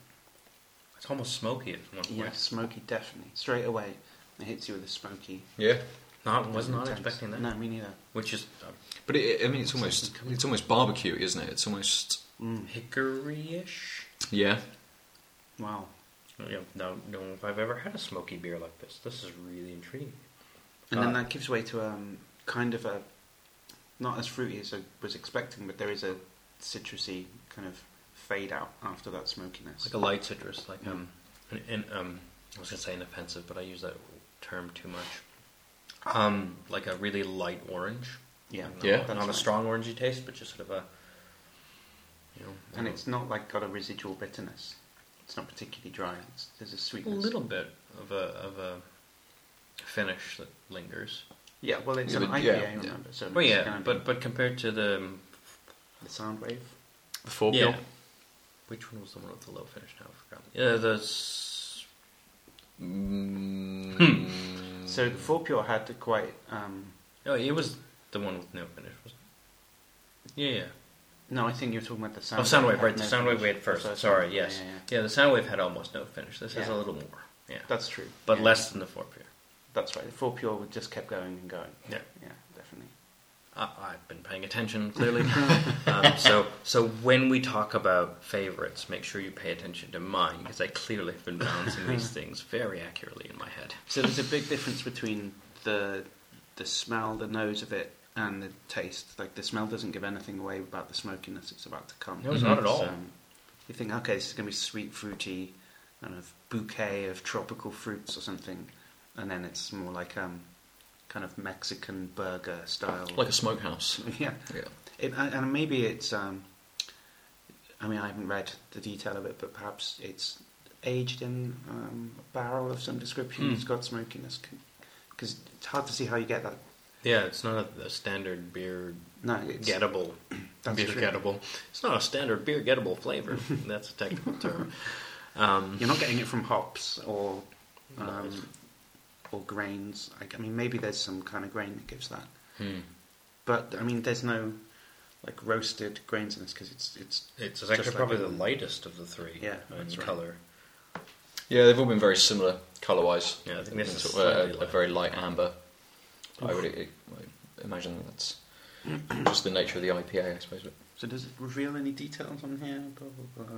It's almost smoky at one point. Yeah, smoky. Definitely, straight away, it hits you with a smoky. Yeah. Not was not intense. expecting that. No, me neither. Which is uh, But it, I mean, it's almost it's almost barbecue, isn't it? It's almost Mm. hickory-ish. yeah. Wow. You know, don't know if I've ever had a smoky beer like this. This is really intriguing. And then that gives way to um, kind of a not as fruity as I was expecting, but there is a citrusy kind of fade out after that smokiness. Like a light citrus, like um, an, an, um, I was gonna say inoffensive, but I use that term too much. Um, like a really light orange. yeah, Not, Yeah. that's not a strong orangey taste, but just sort of a, you know, and it's not like got a residual bitterness. It's not particularly dry. It's, there's a sweetness. a little bit of a of a finish that lingers. Yeah, well, it's Yeah, an but- IPA, yeah, yeah. remember? So Well, it's yeah, gonna be but but compared to the um, the Soundwave. The four yeah, pure. which one was the one with the low finish? Now I forgot. Yeah, the s- Mm, So the FourPure had to quite. Um, oh, it was the one with no finish. Wasn't it? Yeah, yeah. no, I think you're talking about the sound. oh, Soundwave, had right? The no Soundwave finish. we had first. The first Sorry, yes. Yeah, yeah, Yeah, the Soundwave had almost no finish. This has Yeah. a little more. Yeah, That's true. but Yeah. less than the FourPure. That's right. The FourPure just kept going and going. Yeah. yeah, definitely. I, I've been paying attention clearly. (laughs) um, so, so when we talk about favorites, make sure you pay attention to mine because I clearly have been balancing these (laughs) things very accurately in my head. So there's a big difference between the the smell, the nose of it, and the taste. Like the smell doesn't give anything away about the smokiness that's about to come. No, it's not at all. So, you think, okay, this is going to be sweet, fruity, kind of bouquet of tropical fruits or something, and then it's more like um, kind of Mexican burger style. like a smokehouse. (laughs) yeah, Yeah. it, and maybe it's. Um, I mean, I haven't read the detail of it, but perhaps it's aged in um, a barrel of some description. Hmm. It's got smokiness because it's hard to see how you get that. Yeah, it's not a, a standard beer No, it's gettable. (clears throat) That's beer true. gettable. It's not a standard beer gettable flavor. (laughs) That's a technical term. Um, You're not getting it from hops or (laughs) um, or grains. I mean, maybe there's some kind of grain that gives that, hmm. but I mean, there's no like roasted grains in this because it's it's It's Just actually like probably a- the lightest of the three. Yeah, in right. color. Yeah, they've all been very similar colour-wise. Yeah, I think this is Sort of a, a very light amber. I would I imagine that's just the nature of the IPA, I suppose. But So does it reveal any details on here? Blah, blah, blah.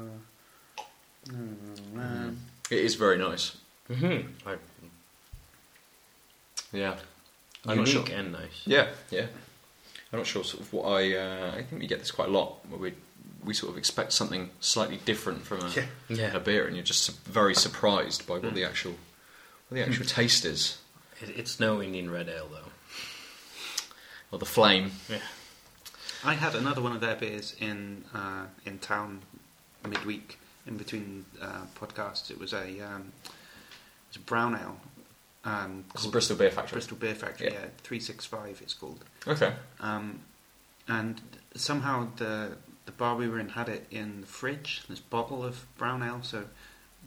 No, um, it is very nice. Mm-hmm. I, Yeah. I'm not unique sure. and nice. Yeah, yeah. I'm not sure sort of what I. Uh, I think we get this quite a lot. Where we we sort of expect something slightly different from a, Yeah. Yeah. a beer, and you're just su- very surprised by what the actual what the actual taste is, It, it's no Indian red ale though. or the flame. Yeah. I had another one of their beers in uh, in town midweek in between uh, podcasts. It was a um, it was a brown ale. Um, called Bristol Beer Factory. Bristol Beer Factory. Yeah. Yeah, three six five. It's called. Okay. Um, and somehow the the bar we were in had it in the fridge. This bottle of brown ale. So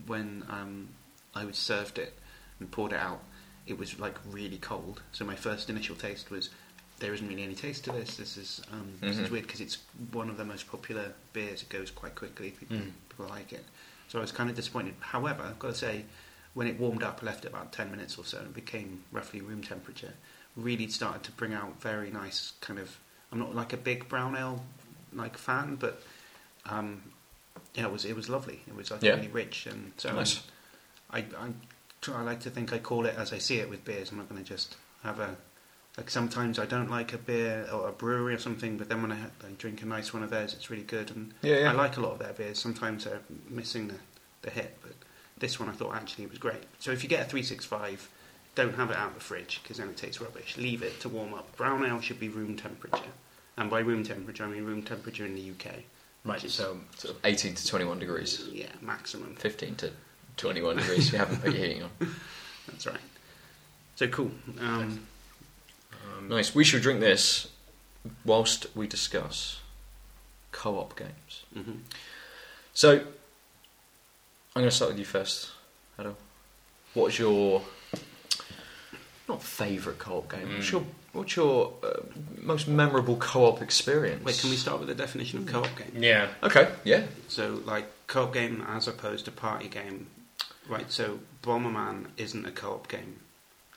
when um, I was served it, and poured it out. It was like really cold. So my first initial taste was there isn't really any taste to this. This is um, this is Mhm. weird because it's one of the most popular beers. It goes quite quickly. People Mm. people like it. So I was kind of disappointed. However, I've got to say, when it warmed up, I left it about ten minutes or so, and it became roughly room temperature. Really started to bring out very nice kind of. I'm not like a big brown ale like fan, but um, yeah, it was it was lovely. It was like Yeah. really rich and so Nice. I, I I like to think I call it as I see it with beers. I'm not going to just have a like sometimes I don't like a beer or a brewery or something, but then when I, I drink a nice one of theirs, it's really good. And Yeah, yeah. I like a lot of their beers. Sometimes they're missing the, the hit, but this one I thought actually was great. So if you get a 365, don't have it out of the fridge because then it tastes rubbish. Leave it to warm up. Brown ale should be room temperature, and by room temperature I mean room temperature in the UK. Right. is, So Sort of 18 to 21 degrees. yeah, maximum. 15 to 21 degrees if you haven't put your heating on. (laughs) That's right. So cool. Um, um, Nice. We should drink this whilst we discuss co-op games. mhm. So, I'm going to start with you first, Adam. What's your not favourite co-op game? What's Mm. your what's your uh, most memorable co-op experience? Wait, can we start with the definition of co-op game? Yeah. Okay. Yeah. So, like co-op game as opposed to party game, right? So, Bomberman isn't a co-op game.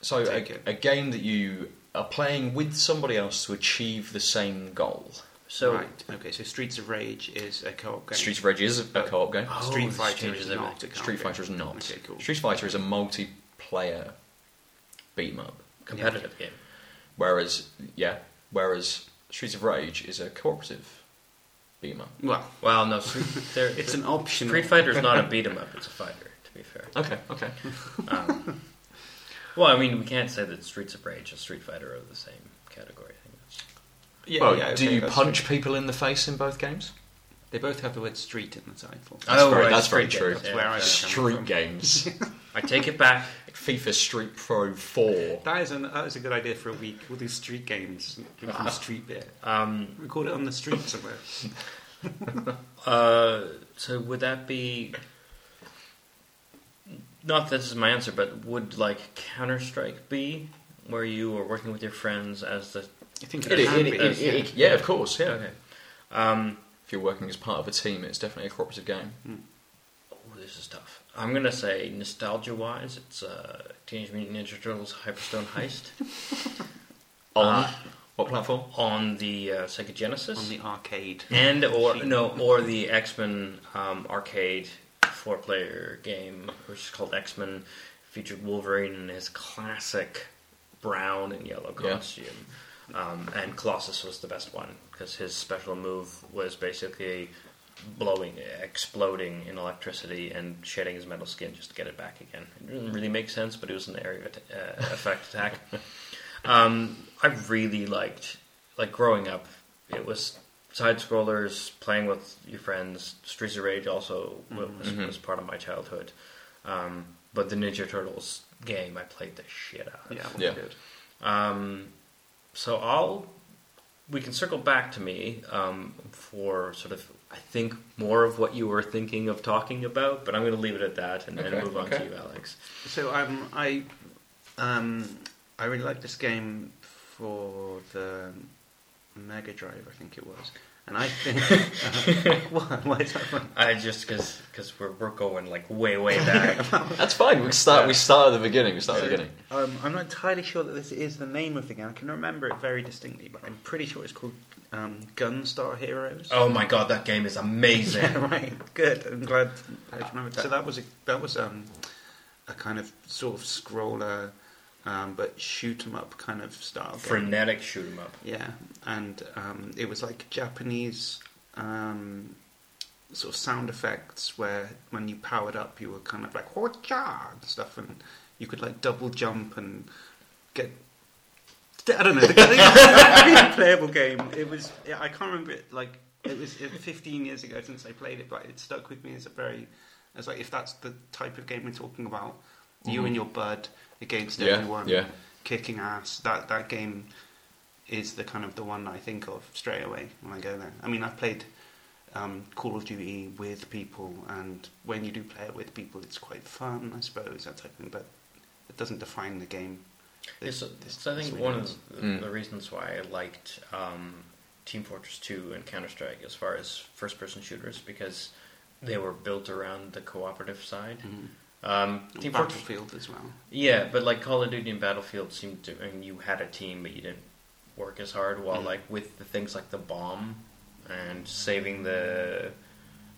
So a, a game that you are playing with somebody else to achieve the same goal. So right. Okay. So, Streets of Rage is a co-op game. Streets of Rage is a, a co-op game. Oh, Street Fighter changes is everything. not a Street. Fighter is not. Okay, cool. Street Fighter is a multiplayer beat 'em up. competitive game. Whereas, yeah, whereas Streets of Rage is a cooperative beat 'em up. Well, Well, no, there, (laughs) it's an option. Street Fighter is not a beat 'em up; it's a fighter. To be fair. (laughs) Okay, okay. Um, well, I mean, we can't say that Streets of Rage and Street Fighter are the same category. I think that's, Yeah, well, yeah, do you punch true. people in the face in both games? They both have the word street in the title. That's Oh, very, right, that's very true. games, That's where I yeah. was coming Street from. games. (laughs) I take it back. FIFA Street Pro 4. That is, an, that is a good idea for a week. We'll do street games. Drink some street beer. Um, Record it on the street somewhere. (laughs) uh, so would that be? Not that this is my answer, but would like Counter Strike be where you are working with your friends as the? I think It, it, can it, be, it- yeah. it- yeah, of course, yeah. Okay. Um, If you're working as part of a team, it's definitely a cooperative game. oh, this is tough. I'm gonna say nostalgia-wise, it's uh, Teenage Mutant Ninja Turtles Hyperstone Heist (laughs) On Uh, what platform? on the uh, Sega Genesis. on the arcade. and or (laughs) no or the X Men um, arcade four player game, which is called X Men, featured Wolverine in his classic brown and yellow Yeah. Costume. Um, and Colossus was the best one because his special move was basically blowing, exploding in electricity and shedding his metal skin just to get it back again. It didn't really make sense, but it was an area at- uh, effect attack. (laughs) Um, I really liked, like growing up, it was side scrollers, playing with your friends. Streets of Rage also wa- was, Mhm. was part of my childhood. Um, but the Ninja Turtles game, I played the shit out of. Yeah, Yeah. Um, so I'll we can circle back to me um, for sort of I think more of what you were thinking of talking about, but I'm going to leave it at that and then Okay, move on okay. to you, Alex. So um, I um, I really like this game for the Mega Drive, I think it was, and I think (laughs) uh, what, why is that fun? I just because we're we're going like way way back. (laughs) That's fine. We start. We start at the beginning. We start at the beginning. Um, I'm not entirely sure that this is the name of the game. I can remember it very distinctly, but I'm pretty sure it's called um, Gunstar Heroes. oh my god, that game is amazing. (laughs) Yeah, right. Good. I'm glad I remembered. So that was a that was um, a kind of sort of scroller, um, but shoot 'em up kind of style. game. Frenetic shoot 'em up. Yeah, and um, it was like Japanese um, sort of sound effects where when you powered up, you were kind of like "Hocha" and stuff, and you could like double jump and get. I don't know. The, the (laughs) really playable game. It was. I can't remember it. Like it was uh, 15 years ago since I played it, but it stuck with me as a very. As like if that's the type of game we're talking about, you Mhm. and your bud against Yeah, everyone yeah. kicking ass. That that game is the kind of the one I think of straight away when I go there. I mean, I've played um, Call of Duty with people, and when you do play it with people, it's quite fun, I suppose, that type of thing. But it doesn't define the game. It's, This- it's, I think one of the, Mm. the reasons why I liked um, Team Fortress 2 and Counter Strike as far as first person shooters because they were built around the cooperative side. Mhm. Um, Team Fortress, Battlefield as well. yeah, but like Call of Duty and Battlefield seemed to, and you had a team, but you didn't work as hard. While Mm. like with the things like the bomb and saving the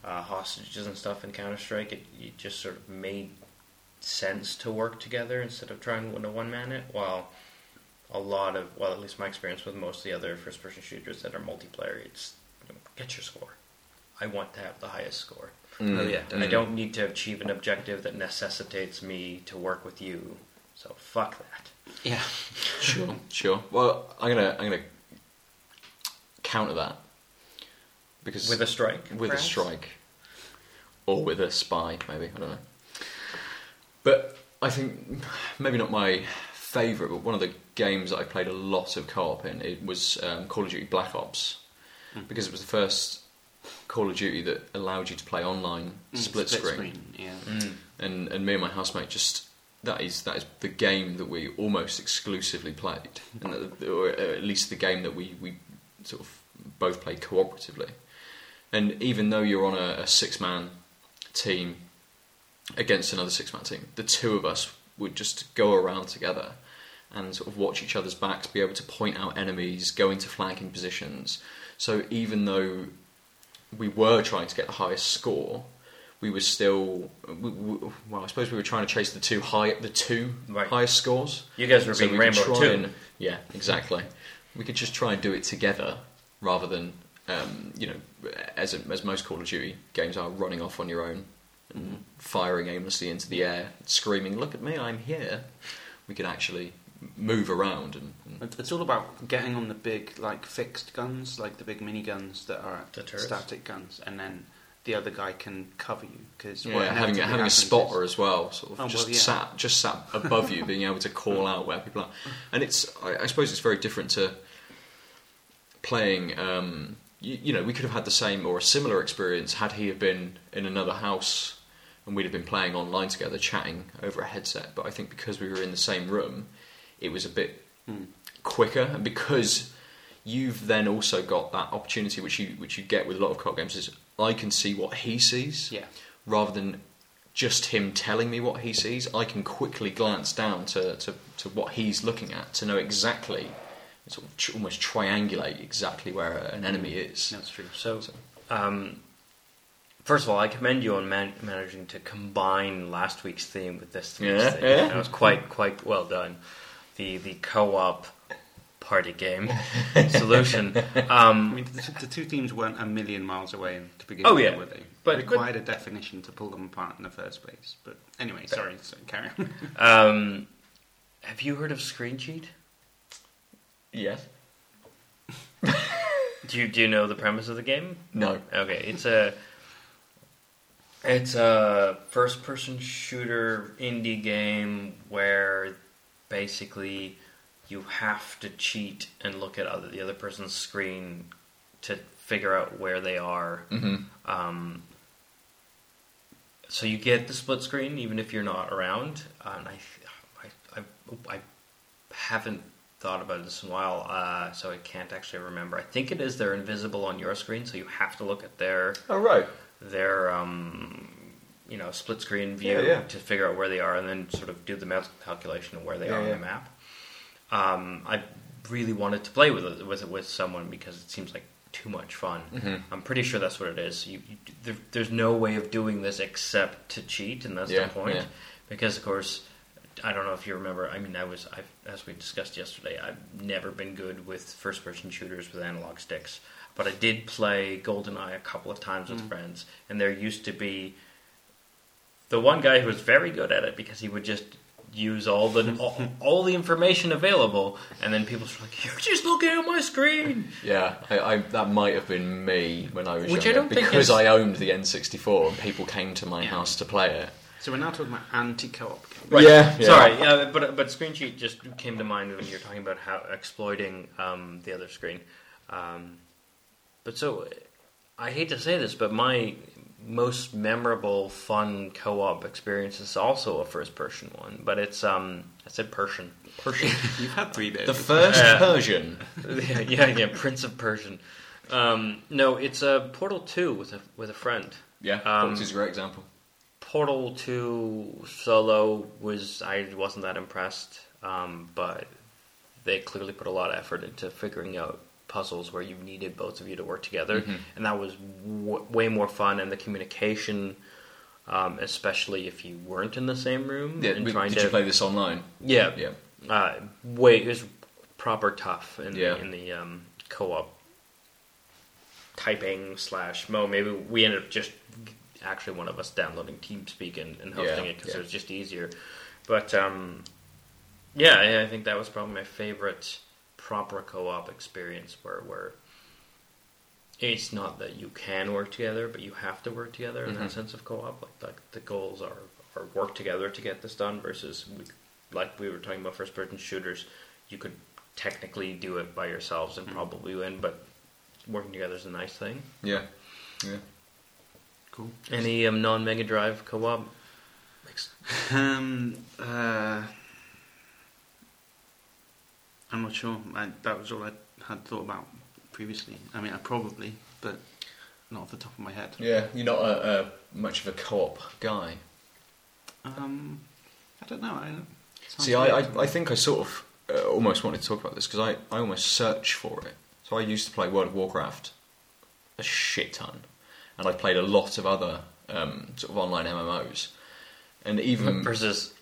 uh, hostages and stuff in Counter Strike, it, it just sort of made sense to work together instead of trying to one man it. While a lot of, well, at least my experience with most of the other first person shooters that are multiplayer, it's you know, get your score. I want to have the highest score. Mm. Oh, yeah, I don't need to achieve an objective that necessitates me to work with you. So fuck that. Yeah. (laughs) Sure, sure. Well, I'm gonna I'm gonna counter that because With a strike? with perhaps? a strike or with a spy, maybe I don't know. But I think maybe not my favourite, but one of the games that I played a lot of co-op in it was um, Call of Duty Black Ops Mm. because it was the first Call of Duty that allowed you to play online Mm, split, screen. Yeah. Mm. and and me and my housemate just that is that is the game that we almost exclusively played, and that, or at least the game that we we sort of both played cooperatively. And even though you're on a, a six man team against another six man team, the two of us would just go around together and sort of watch each other's backs, be able to point out enemies, go into flanking positions. So even though we were trying to get the highest score, we were still we, we, well. I suppose we were trying to chase the two high the two Right. highest scores. You guys were So being we Rainbow too. and- yeah, exactly. We could just try and do it together rather than um, you know as as most Call of Duty games are running off on your own and firing aimlessly into the air, screaming, "Look at me, I'm here." We could actually move around and, and It's all about getting on the big, like fixed guns, like the big mini guns that are The static guns, and then the other guy can cover you because yeah, having a, having a spotter as well, sort of Oh, well, just yeah. sat just sat above you, being able to call out where people are, and it's I, I suppose it's very different to playing. Um, you, you know, we could have had the same or a similar experience had he have been in another house and we'd have been playing online together, chatting over a headset. But I think because we were in the same room, it was a bit Hmm. quicker, and because you've then also got that opportunity, which you which you get with a lot of co-op games, is I can see what he sees Yeah, rather than just him telling me what he sees, I can quickly glance down to, to, to what he's looking at to know exactly, sort of tr- almost triangulate exactly where an enemy is. that's true. So, um, first of all, I commend you on man- managing to combine last week's theme with this week's Yeah, theme. yeah. That was quite quite well done. The the co-op party game (laughs) solution. I Um, mean, the, the two teams weren't a million miles away to begin Oh, with, yeah. were they? But- it required a definition to pull them apart in the first place. But anyway, sorry, so carry on. (laughs) um, have you heard of Screen Cheat? Yes. (laughs) Do you do you know the premise of the game? No. Okay, it's a it's a first person shooter indie game where basically you have to cheat and look at other, the other person's screen to figure out where they are. hmm Um, so you get the split screen even if you're not around. And I, I, I, I haven't thought about this in a while, uh, so I can't actually remember. I think it is they're invisible on your screen, so you have to look at their Oh right. their um, you know split screen view Yeah, yeah. to figure out where they are, and then sort of do the mental calculation of where they Yeah, are on the map. Um, I really wanted to play with it with it with someone because it seems like too much fun. Mhm. I'm pretty sure that's what it is. You, you, there, there's no way of doing this except to cheat, and that's the point. Because of course, I don't know if you remember. I mean, I was, I've, as we discussed yesterday, I've never been good with first-person shooters with analog sticks. But I did play GoldenEye a couple of times with Mm. friends, and there used to be the one guy who was very good at it because he would just use all the (laughs) all, all the information available, and then people were like, "You're just looking at my screen." Yeah, I, I, that might have been me when I was Which I younger don't because is- I owned the N64 and people came to my Yeah. house to play it. so we're now talking about anti-co-op games. Right. Yeah, yeah. Sorry, yeah, but but screen cheat just came to mind when you're talking about how exploiting um, the other screen. Um, but so, I hate to say this, but my most memorable, fun co-op experience is also a first-person one, but it's um, I said Persian. Persian. (laughs) You've had three days. the first Yeah. Persian. yeah, yeah, yeah, Prince of Persian. Um, no, it's a Portal Two with a with a friend. Yeah, Um, Portal is a great example. Portal Two solo was I wasn't that impressed, um, but they clearly put a lot of effort into figuring out puzzles where you needed both of you to work together, Mhm. and that was w- way more fun. And the communication, um, especially if you weren't in the same room, Yeah, and but trying did to you play this online? yeah, Yeah. uh, way it was proper tough in Yeah. the, in the um, co-op typing slash mo. Maybe we ended up just actually one of us downloading TeamSpeak and, and hosting Yeah, it because yeah. it was just easier. But um, yeah, I think that was probably my favorite proper co-op experience where where it's not that you can work together, but you have to work together in Mhm. that sense of co-op. Like, like the goals are, are work together to get this done versus we, like we were talking about first-person shooters. You could technically do it by yourselves and Mhm. probably win, but working together is a nice thing. Yeah. Yeah. cool. Any um, non-Mega Drive co-op? (laughs) Um, uh, I'm not sure. I, that was all I had thought about previously. I mean, I probably, but not off the top of my head. Yeah, you're not a, a much of a co-op guy. Um, I don't know. I See, I, I, I think I sort of uh, almost wanted to talk about this because I, I almost search for it. So I used to play World of Warcraft a shit ton, and I played a lot of other um, sort of online MMOs, and even (laughs) versus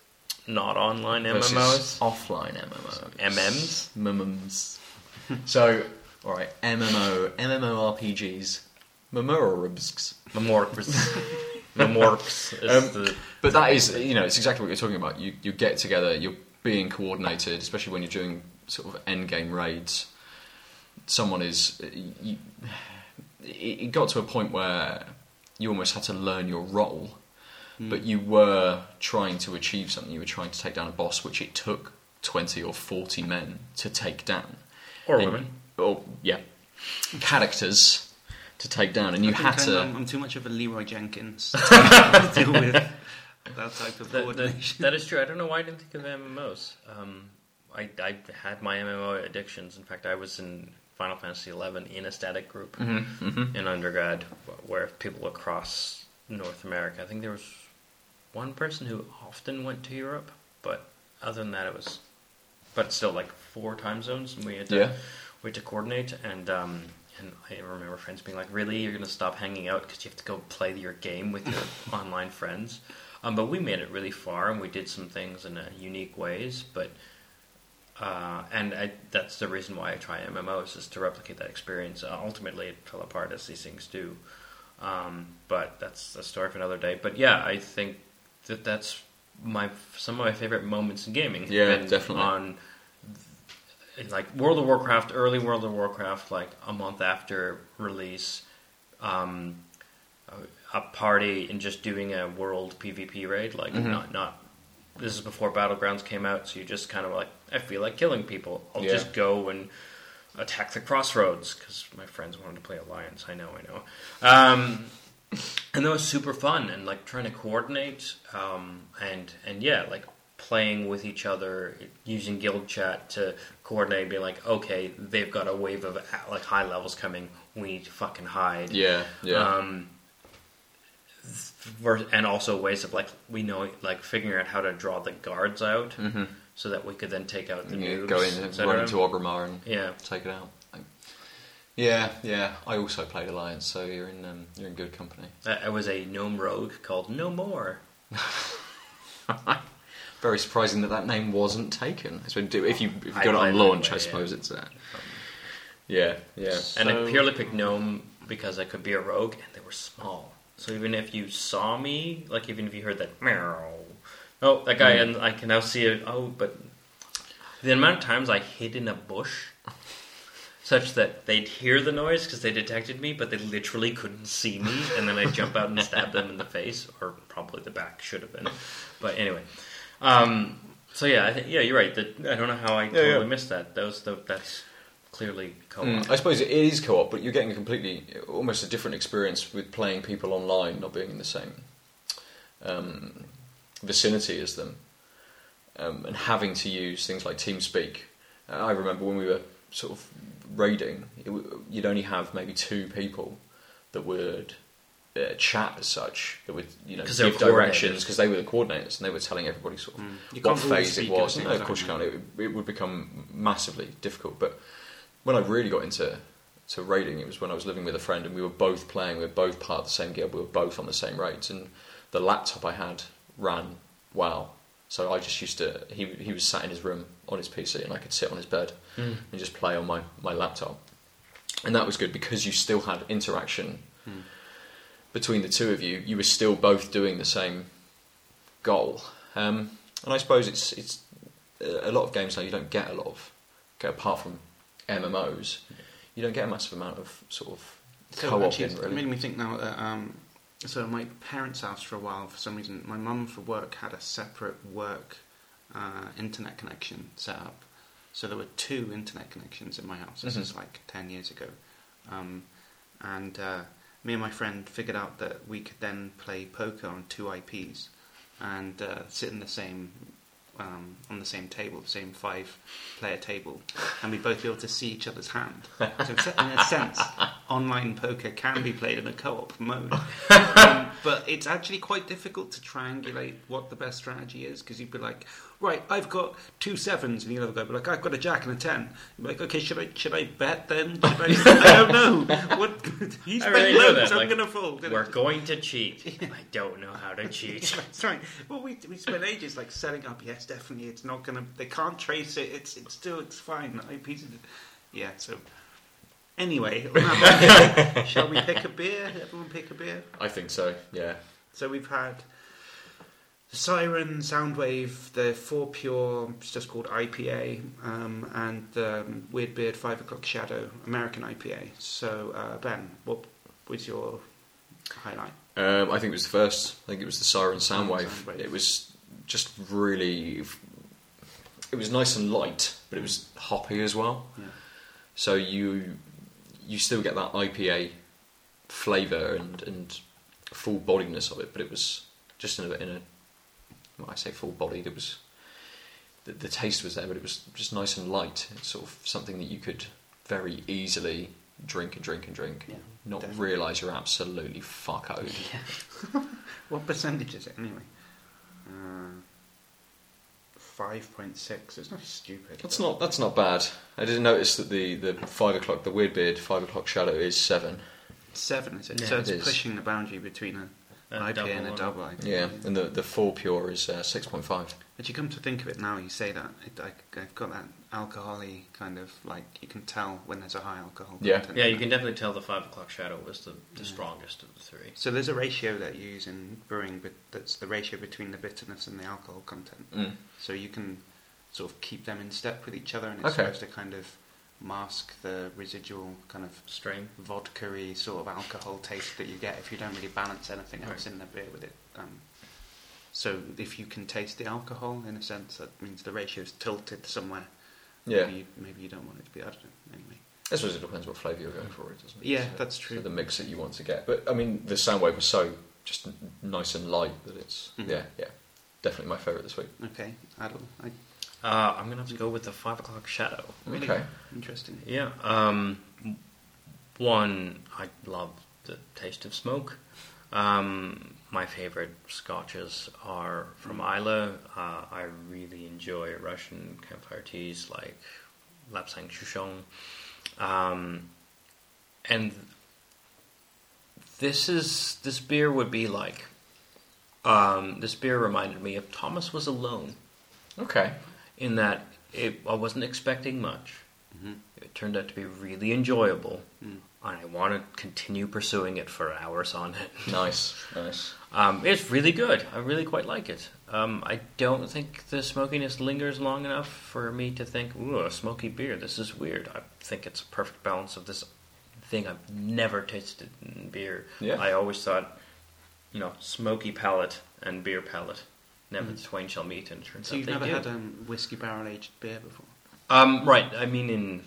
not online versus MMOs? offline MMOs, MMs? MMs. so, all right, MMO, MMORPGs. Memorks. Memorks (laughs) is Um, But that is, you know, it's exactly what you're talking about. You you get together, you're being coordinated, especially when you're doing sort of end game raids. Someone is, you, it got to a point where you almost had to learn your role, Mm. but you were trying to achieve something. You were trying to take down a boss, which it took twenty or forty men to take down, or And- women. or yeah, characters to take down, and you had to. I'm, I'm too much of a Leroy Jenkins (laughs) to deal with that type of That, that, coordination. that is true. I don't know why I didn't think of MMOs. Um, I, I had my MMO addictions. In fact, I was in Final Fantasy XI in a static group Mhm, mhm. in undergrad where people across North America. I think there was one person who often went to Europe, but other than that, it was. But still, like four time zones, and we had to Yeah. we had to coordinate. And um, and I remember friends being like, "Really, you're going to stop hanging out because you have to go play your game with your (laughs) online friends?" Um, but we made it really far, and we did some things in uh, unique ways. But uh, and I, that's the reason why I try MMOs is to replicate that experience. Uh, ultimately, it fell apart as these things do. Um, but that's a story for another day. But yeah, I think that that's my some of my favorite moments in gaming. Yeah, definitely. On like World of Warcraft, early World of Warcraft, like a month after release, um, a, a party and just doing a world PvP raid. Like Mhm. not not. This is before Battlegrounds came out, so you just kind of like I feel like killing people. I'll Yeah. just go and attack the crossroads because my friends wanted to play Alliance. I know, I know. Um, and that was super fun and like trying to coordinate um, and and yeah, like playing with each other, using guild chat to coordinate, being like, okay, they've got a wave of like high levels coming. We need to fucking hide. Yeah, yeah. Um, and also ways of like we know like figuring out how to draw the guards out hmm so that we could then take out the Yeah, noobs. go in and run into Orgrimmar and Yeah. take it out. Yeah, yeah. I also played Alliance, so you're in um, you're in good company. I I was a gnome rogue called No More. (laughs) Very surprising that that name wasn't taken. It's been if you if you got it on launch, anyway, I suppose yeah. it's uh, yeah, yeah. And I purely picked gnome because I could be a rogue and they were small. So even if you saw me, like even if you heard that meow, oh that guy, Mm. and I can now see it. Oh, but the amount of times I hid in a bush, such that they'd hear the noise because they detected me, but they literally couldn't see me, and then I'd jump out and (laughs) stab them in the face, or probably the back should have been. But anyway, um, so yeah, I think yeah, you're right. That I don't know how I totally yeah. missed that. That was the that's clearly co-op. Mm, I suppose it is co-op, but you're getting a completely, almost a different experience with playing people online, not being in the same um, vicinity as them, um, and having to use things like TeamSpeak. Uh, I remember when we were sort of raiding, w- you'd only have maybe two people that would uh, chat as such, that would you know give directions because they were the coordinators and they were telling everybody sort of Mm. What phase it was. same No, of course you can't. It, it would become massively difficult. But when I really got into to raiding, it was when I was living with a friend and we were both playing. We were both part of the same guild. We were both on the same raids, and the laptop I had ran well. So I just used to. He he was sat in his room on his PC, and I could sit on his bed Mm. and just play on my my laptop, and that was good because you still had interaction Hmm. between the two of you. You were still both doing the same goal, um, and I suppose it's it's a lot of games now you don't get a lot of get apart from MMOs. You don't get a massive amount of sort of So co-op really. made me think now that um, so my parents' house for a while, for some reason, my mum for work had a separate work uh, internet connection set up. So there were two internet connections in my house. This Mhm. is like ten years ago, um, and uh, me and my friend figured out that we could then play poker on two IPs and uh, sit in the same. Um, on the same table, the same five-player table, and we'd both be able to see each other's hand. So, in a sense, (laughs) online poker can be played in a co-op mode, (laughs) um, but it's actually quite difficult to triangulate what the best strategy is because you'd be like, right, I've got two sevens, and the other guy would be like, I've got a jack and a ten. You'd be like, okay, should I should I bet then? Should I? (laughs) I don't know. What (laughs) he's I betting really know loads, that, I'm like, gonna fold. We're going to cheat. (laughs) I don't know how to cheat. That's right. Well, we we spent ages like setting up. Yes, definitely, it's not gonna. They can't trace it. It's it's still it's fine. IPs. Yeah. So anyway, on that note, shall we pick a beer? Everyone pick a beer. I think so. Yeah. So we've had Siren, Soundwave, the FourPure, it's just called IPA, um, and um, Weird Beard Five O'clock Shadow, American IPA. So uh, Ben, what was your highlight? Um, I think it was the first. I think it was the Siren Soundwave. Soundwave. It was just really. It was nice and light, but it was hoppy as well. Yeah. So you you still get that IPA flavour and and full bodiness of it, but it was just in a, in a well, I say full bodied. It was the, the taste was there, but it was just nice and light. It's sort of something that you could very easily drink and drink and drink, Yeah, not definitely. realise you're absolutely fuckoed. (laughs) (laughs) What percentage is it anyway? Uh, Five point six. It's not stupid. That's not that's not bad. I didn't notice that the, the five o'clock the weird beard five o'clock shadow is seven. seven. Is it? Yeah, so it it's pushing the boundary between A IPA double and a and- double IPA. Yeah, and the the FourPure is uh, six point five. But you come to think of it now, you say that it, I, I've got that alcohol-y kind of like you can tell when there's a high alcohol. Yeah. content Yeah, you can definitely tell the five o'clock shadow was the, the Yeah. strongest of the three. So there's a ratio that you use in brewing, but that's the ratio between the bitterness and the alcohol content. Mm. So you can sort of keep them in step with each other, and it's Okay. supposed to kind of mask the residual kind of Strain. vodka-y sort of alcohol taste that you get if you don't really balance anything else in the beer with it. Um, so if you can taste the alcohol, in a sense, that means the ratio is tilted somewhere. Yeah, Maybe you, maybe you don't want it to be. I don't know. Anyway. I suppose it depends what flavour you're going for, doesn't it? Yeah, So- that's true. so the mix that you want to get, but I mean the Soundwave was so just nice and light that it's Mhm. yeah yeah definitely my favourite this week. Okay, Adel. I, Uh, I'm gonna have to go with the five o'clock shadow. really Okay. interesting. Yeah. Um, one, I love the taste of smoke. Um, my favorite scotches are from Islay. Uh, I really enjoy Russian campfire teas like Lapsang Souchong. Um, and this is this beer would be like um, this beer reminded me of Thomas Was Alone Okay, in that it, I wasn't expecting much. Mhm. It turned out to be really enjoyable, Mm. and I want to continue pursuing it for hours on it. (laughs) nice, nice. Um, it's really good. I really quite like it. Um, I don't think the smokiness lingers long enough for me to think, "Ooh, a smoky beer. This is weird." I think it's a perfect balance of this thing I've never tasted in beer. Yeah. I always thought, you know, smoky palate and beer palate. Never Mhm. the twain shall meet, and turns So out you've never do. had um, whiskey barrel aged beer before? Um, right. I mean, in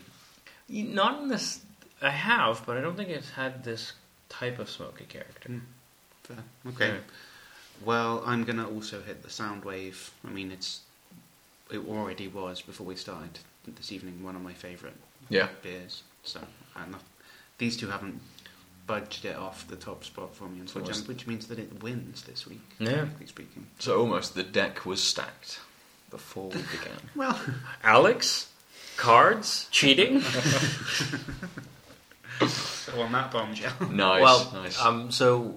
Not in this. I have, but I don't think it's had this type of smoky character. Mm. Fair. Okay. Yeah. Well, I'm gonna also hit the Soundwave. I mean, it's it already was before we started this evening. One of my favourite Yeah. beers. So, and uh, these two haven't budged it off the top spot for me, unfortunately, Almost. which means that it wins this week. Yeah. technically speaking. So almost the deck was stacked before we began. (laughs) Well, Alex, cards, cheating. (laughs) so on that bombshell. nice, well, nice. um, so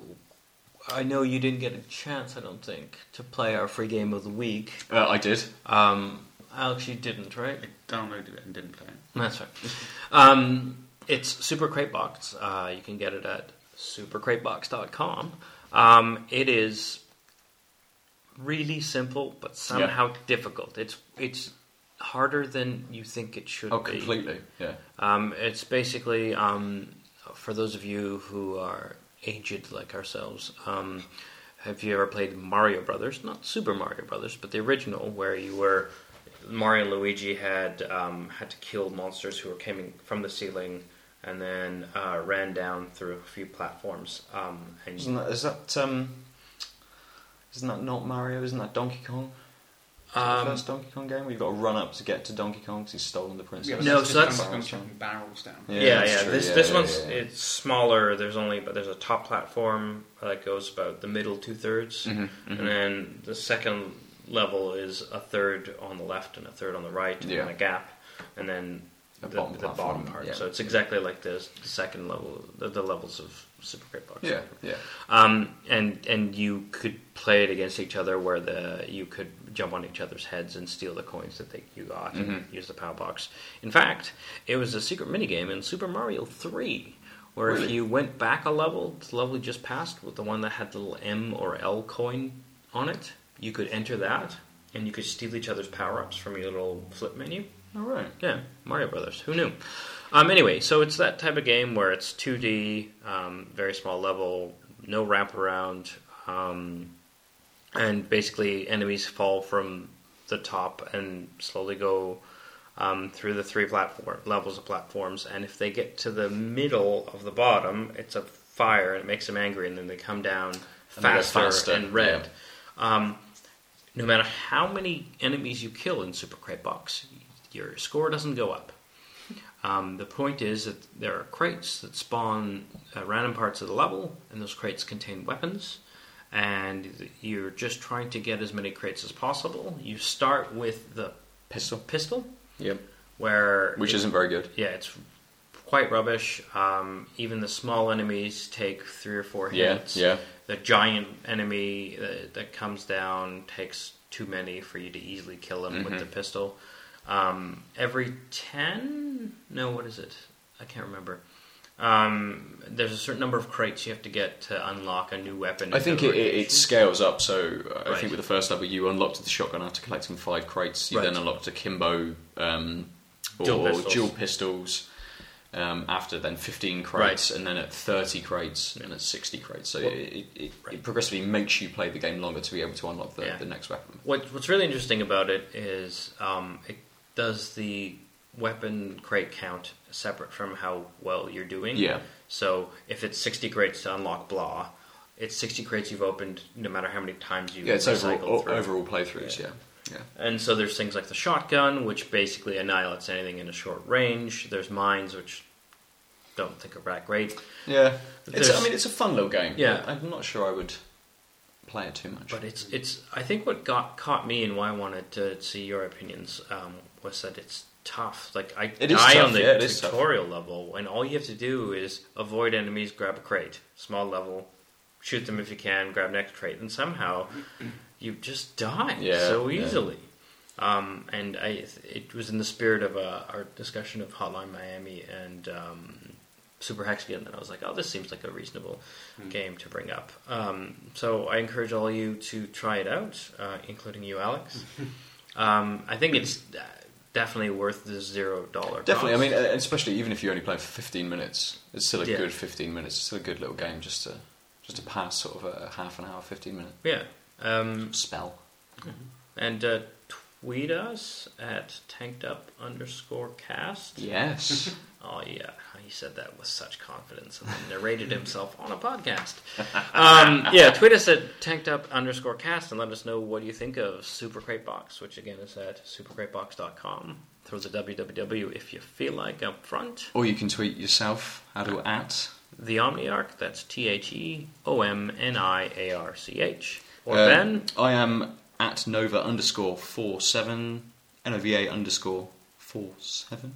I know you didn't get a chance. I don't think to play our free game of the week. uh, I did. Um, Alex, you didn't, right? I downloaded it and didn't play it. That's right. Um, it's Super Crate Box. Uh, you can get it at supercratebox.com. Um, it is really simple, but somehow difficult. It's it's harder than you think it should Oh, be. completely. Yeah. Um, it's basically um, for those of you who are aged like ourselves. Um, have you ever played Mario Brothers? Not Super Mario Brothers, but the original, where you were Mario and Luigi had um, had to kill monsters who were coming from the ceiling, and then uh, ran down through a few platforms. Um, and Isn't that, is that um, isn't that not Mario? Isn't that Donkey Kong? Um, the first Donkey Kong game where you've got to run up to get to Donkey Kong because he's stolen the princess. No, so that's- comes from barrels down. Yeah, Yeah, yeah. This Yeah, this yeah, one's yeah, yeah. it's smaller. There's only but there's a top platform that goes about the middle two thirds, Mhm, mhm. and then the second level is a third on the left and a third on the right, and then a gap, and then The the, bottom the bottom part. yeah. So it's exactly like the, the second level, the, the levels of Super Crate Box. Yeah, yeah. Um, and and you could play it against each other, where the you could jump on each other's heads and steal the coins that they, you got and Mhm. use the power box. In fact, it was a secret minigame in Super Mario Three, where if you went back a level, the level you just passed, with the one that had the little M or L coin on it, you could enter that, and you could steal each other's power ups from your little flip menu. All right. Yeah, Mario Brothers. Who knew? Um, anyway, so it's that type of game where it's 2D, um, very small level, no wraparound, um, and basically enemies fall from the top and slowly go um, through the three platform levels of platforms. And if they get to the middle of the bottom, it's a fire and it makes them angry, and then they come down faster, faster, and red. Um, no matter how many enemies you kill in Super Crate Box, your score doesn't go up. Um, the point is that there are crates that spawn at random parts of the level, and those crates contain weapons. And you're just trying to get as many crates as possible. You start with the Pistol. pistol, Yep. where Which isn't very good. yeah, it's quite rubbish. Um, even the small enemies take three or four hits. yeah. Yeah. The giant enemy that, that comes down takes too many for you to easily kill them with Mhm. the pistol. Um, every ten? No, what is it? I can't remember. Um, there's a certain number of crates you have to get to unlock a new weapon. I think it, it, scales up. So uh, I Right. think with the first level, you unlocked the shotgun after collecting five crates. You Right. then unlocked a Kimbo um, or Dual pistols. dual pistols. Um, after then 15 crates, Right. and then at 30 crates, and at 60 crates. So Well- it, it, it progressively makes you play the game longer to be able to unlock the, Yeah. the next weapon. What, what's really interesting about it is um, it does the weapon crate count separate from how well you're doing. Yeah. So if it's 60 crates to unlock blah, it's 60 crates you've opened no matter how many times you Yeah, it's overall, through. overall playthroughs, yeah. yeah. And so there's things like the shotgun, which basically annihilates anything in a short range. There's mines, which don't think are that great. Yeah. It's, I mean, it's a fun little game. Yeah. I'm not sure I would play it too much. But it's it's. I think what got caught me and why I wanted to see your opinions um, was that it's tough. Like I It die tough, on the yeah, it is tough. tutorial level, and all you have to do is avoid enemies, grab a crate, small level, shoot them if you can, grab next crate, and somehow (clears throat) you just die Yeah, so yeah. easily. Um, and I, it was in the spirit of uh, our discussion of Hotline Miami and um, Super Hexagon that I was like, oh, this seems like a reasonable game to bring up. Um, so I encourage all you to try it out, uh, including you, Alex. (laughs) um, I think it's uh, definitely worth the zero dollar. Definitely. I mean, especially even if you only play for 15 minutes, it's still a Yeah. good 15 minutes. It's still a good little game just to just to pass sort of a half an hour, 15 minute yeah. Um, spell. and uh, tweet us at tanked up underscore cast. Yes. (laughs) Oh yeah, he said that with such confidence and then narrated himself on a podcast. Um, yeah, tweet us at tanked up underscore cast and let us know what you think of Super Crate Box, which again is at supercratebox.com. Throw the www if you feel like up front. or you can tweet yourself. How to at. The Omniarch, that's T H E O M N I A R C H. Or Um, Ben, I am at Nova underscore four seven N O V A underscore four seven,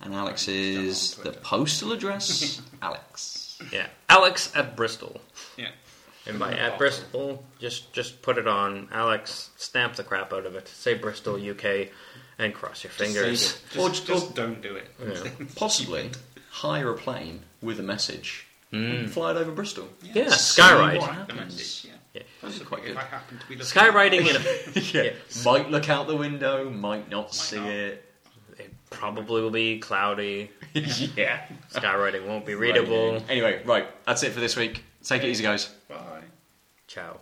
and Alex is the postal address. (laughs) Alex. yeah, Alex at Bristol. Yeah. And by at Bristol, just just put it on Alex, stamp the crap out of it, say Bristol, UK, and cross your fingers. Just, Or- just or- don't do it. Yeah. (laughs) Possibly hire a plane with a message, Mm. fly it over Bristol. Yeah, See skyride. what The happens. message, yeah. Yeah. That'd be quite If good. I happen to be looking Skyriding in a (laughs) yeah. Yeah. Might look out the window, might not see not. it. it probably will be cloudy. (laughs) yeah. Skywriting won't be readable. Anyway, right, that's it for this week. Take it easy, guys. Bye. Ciao.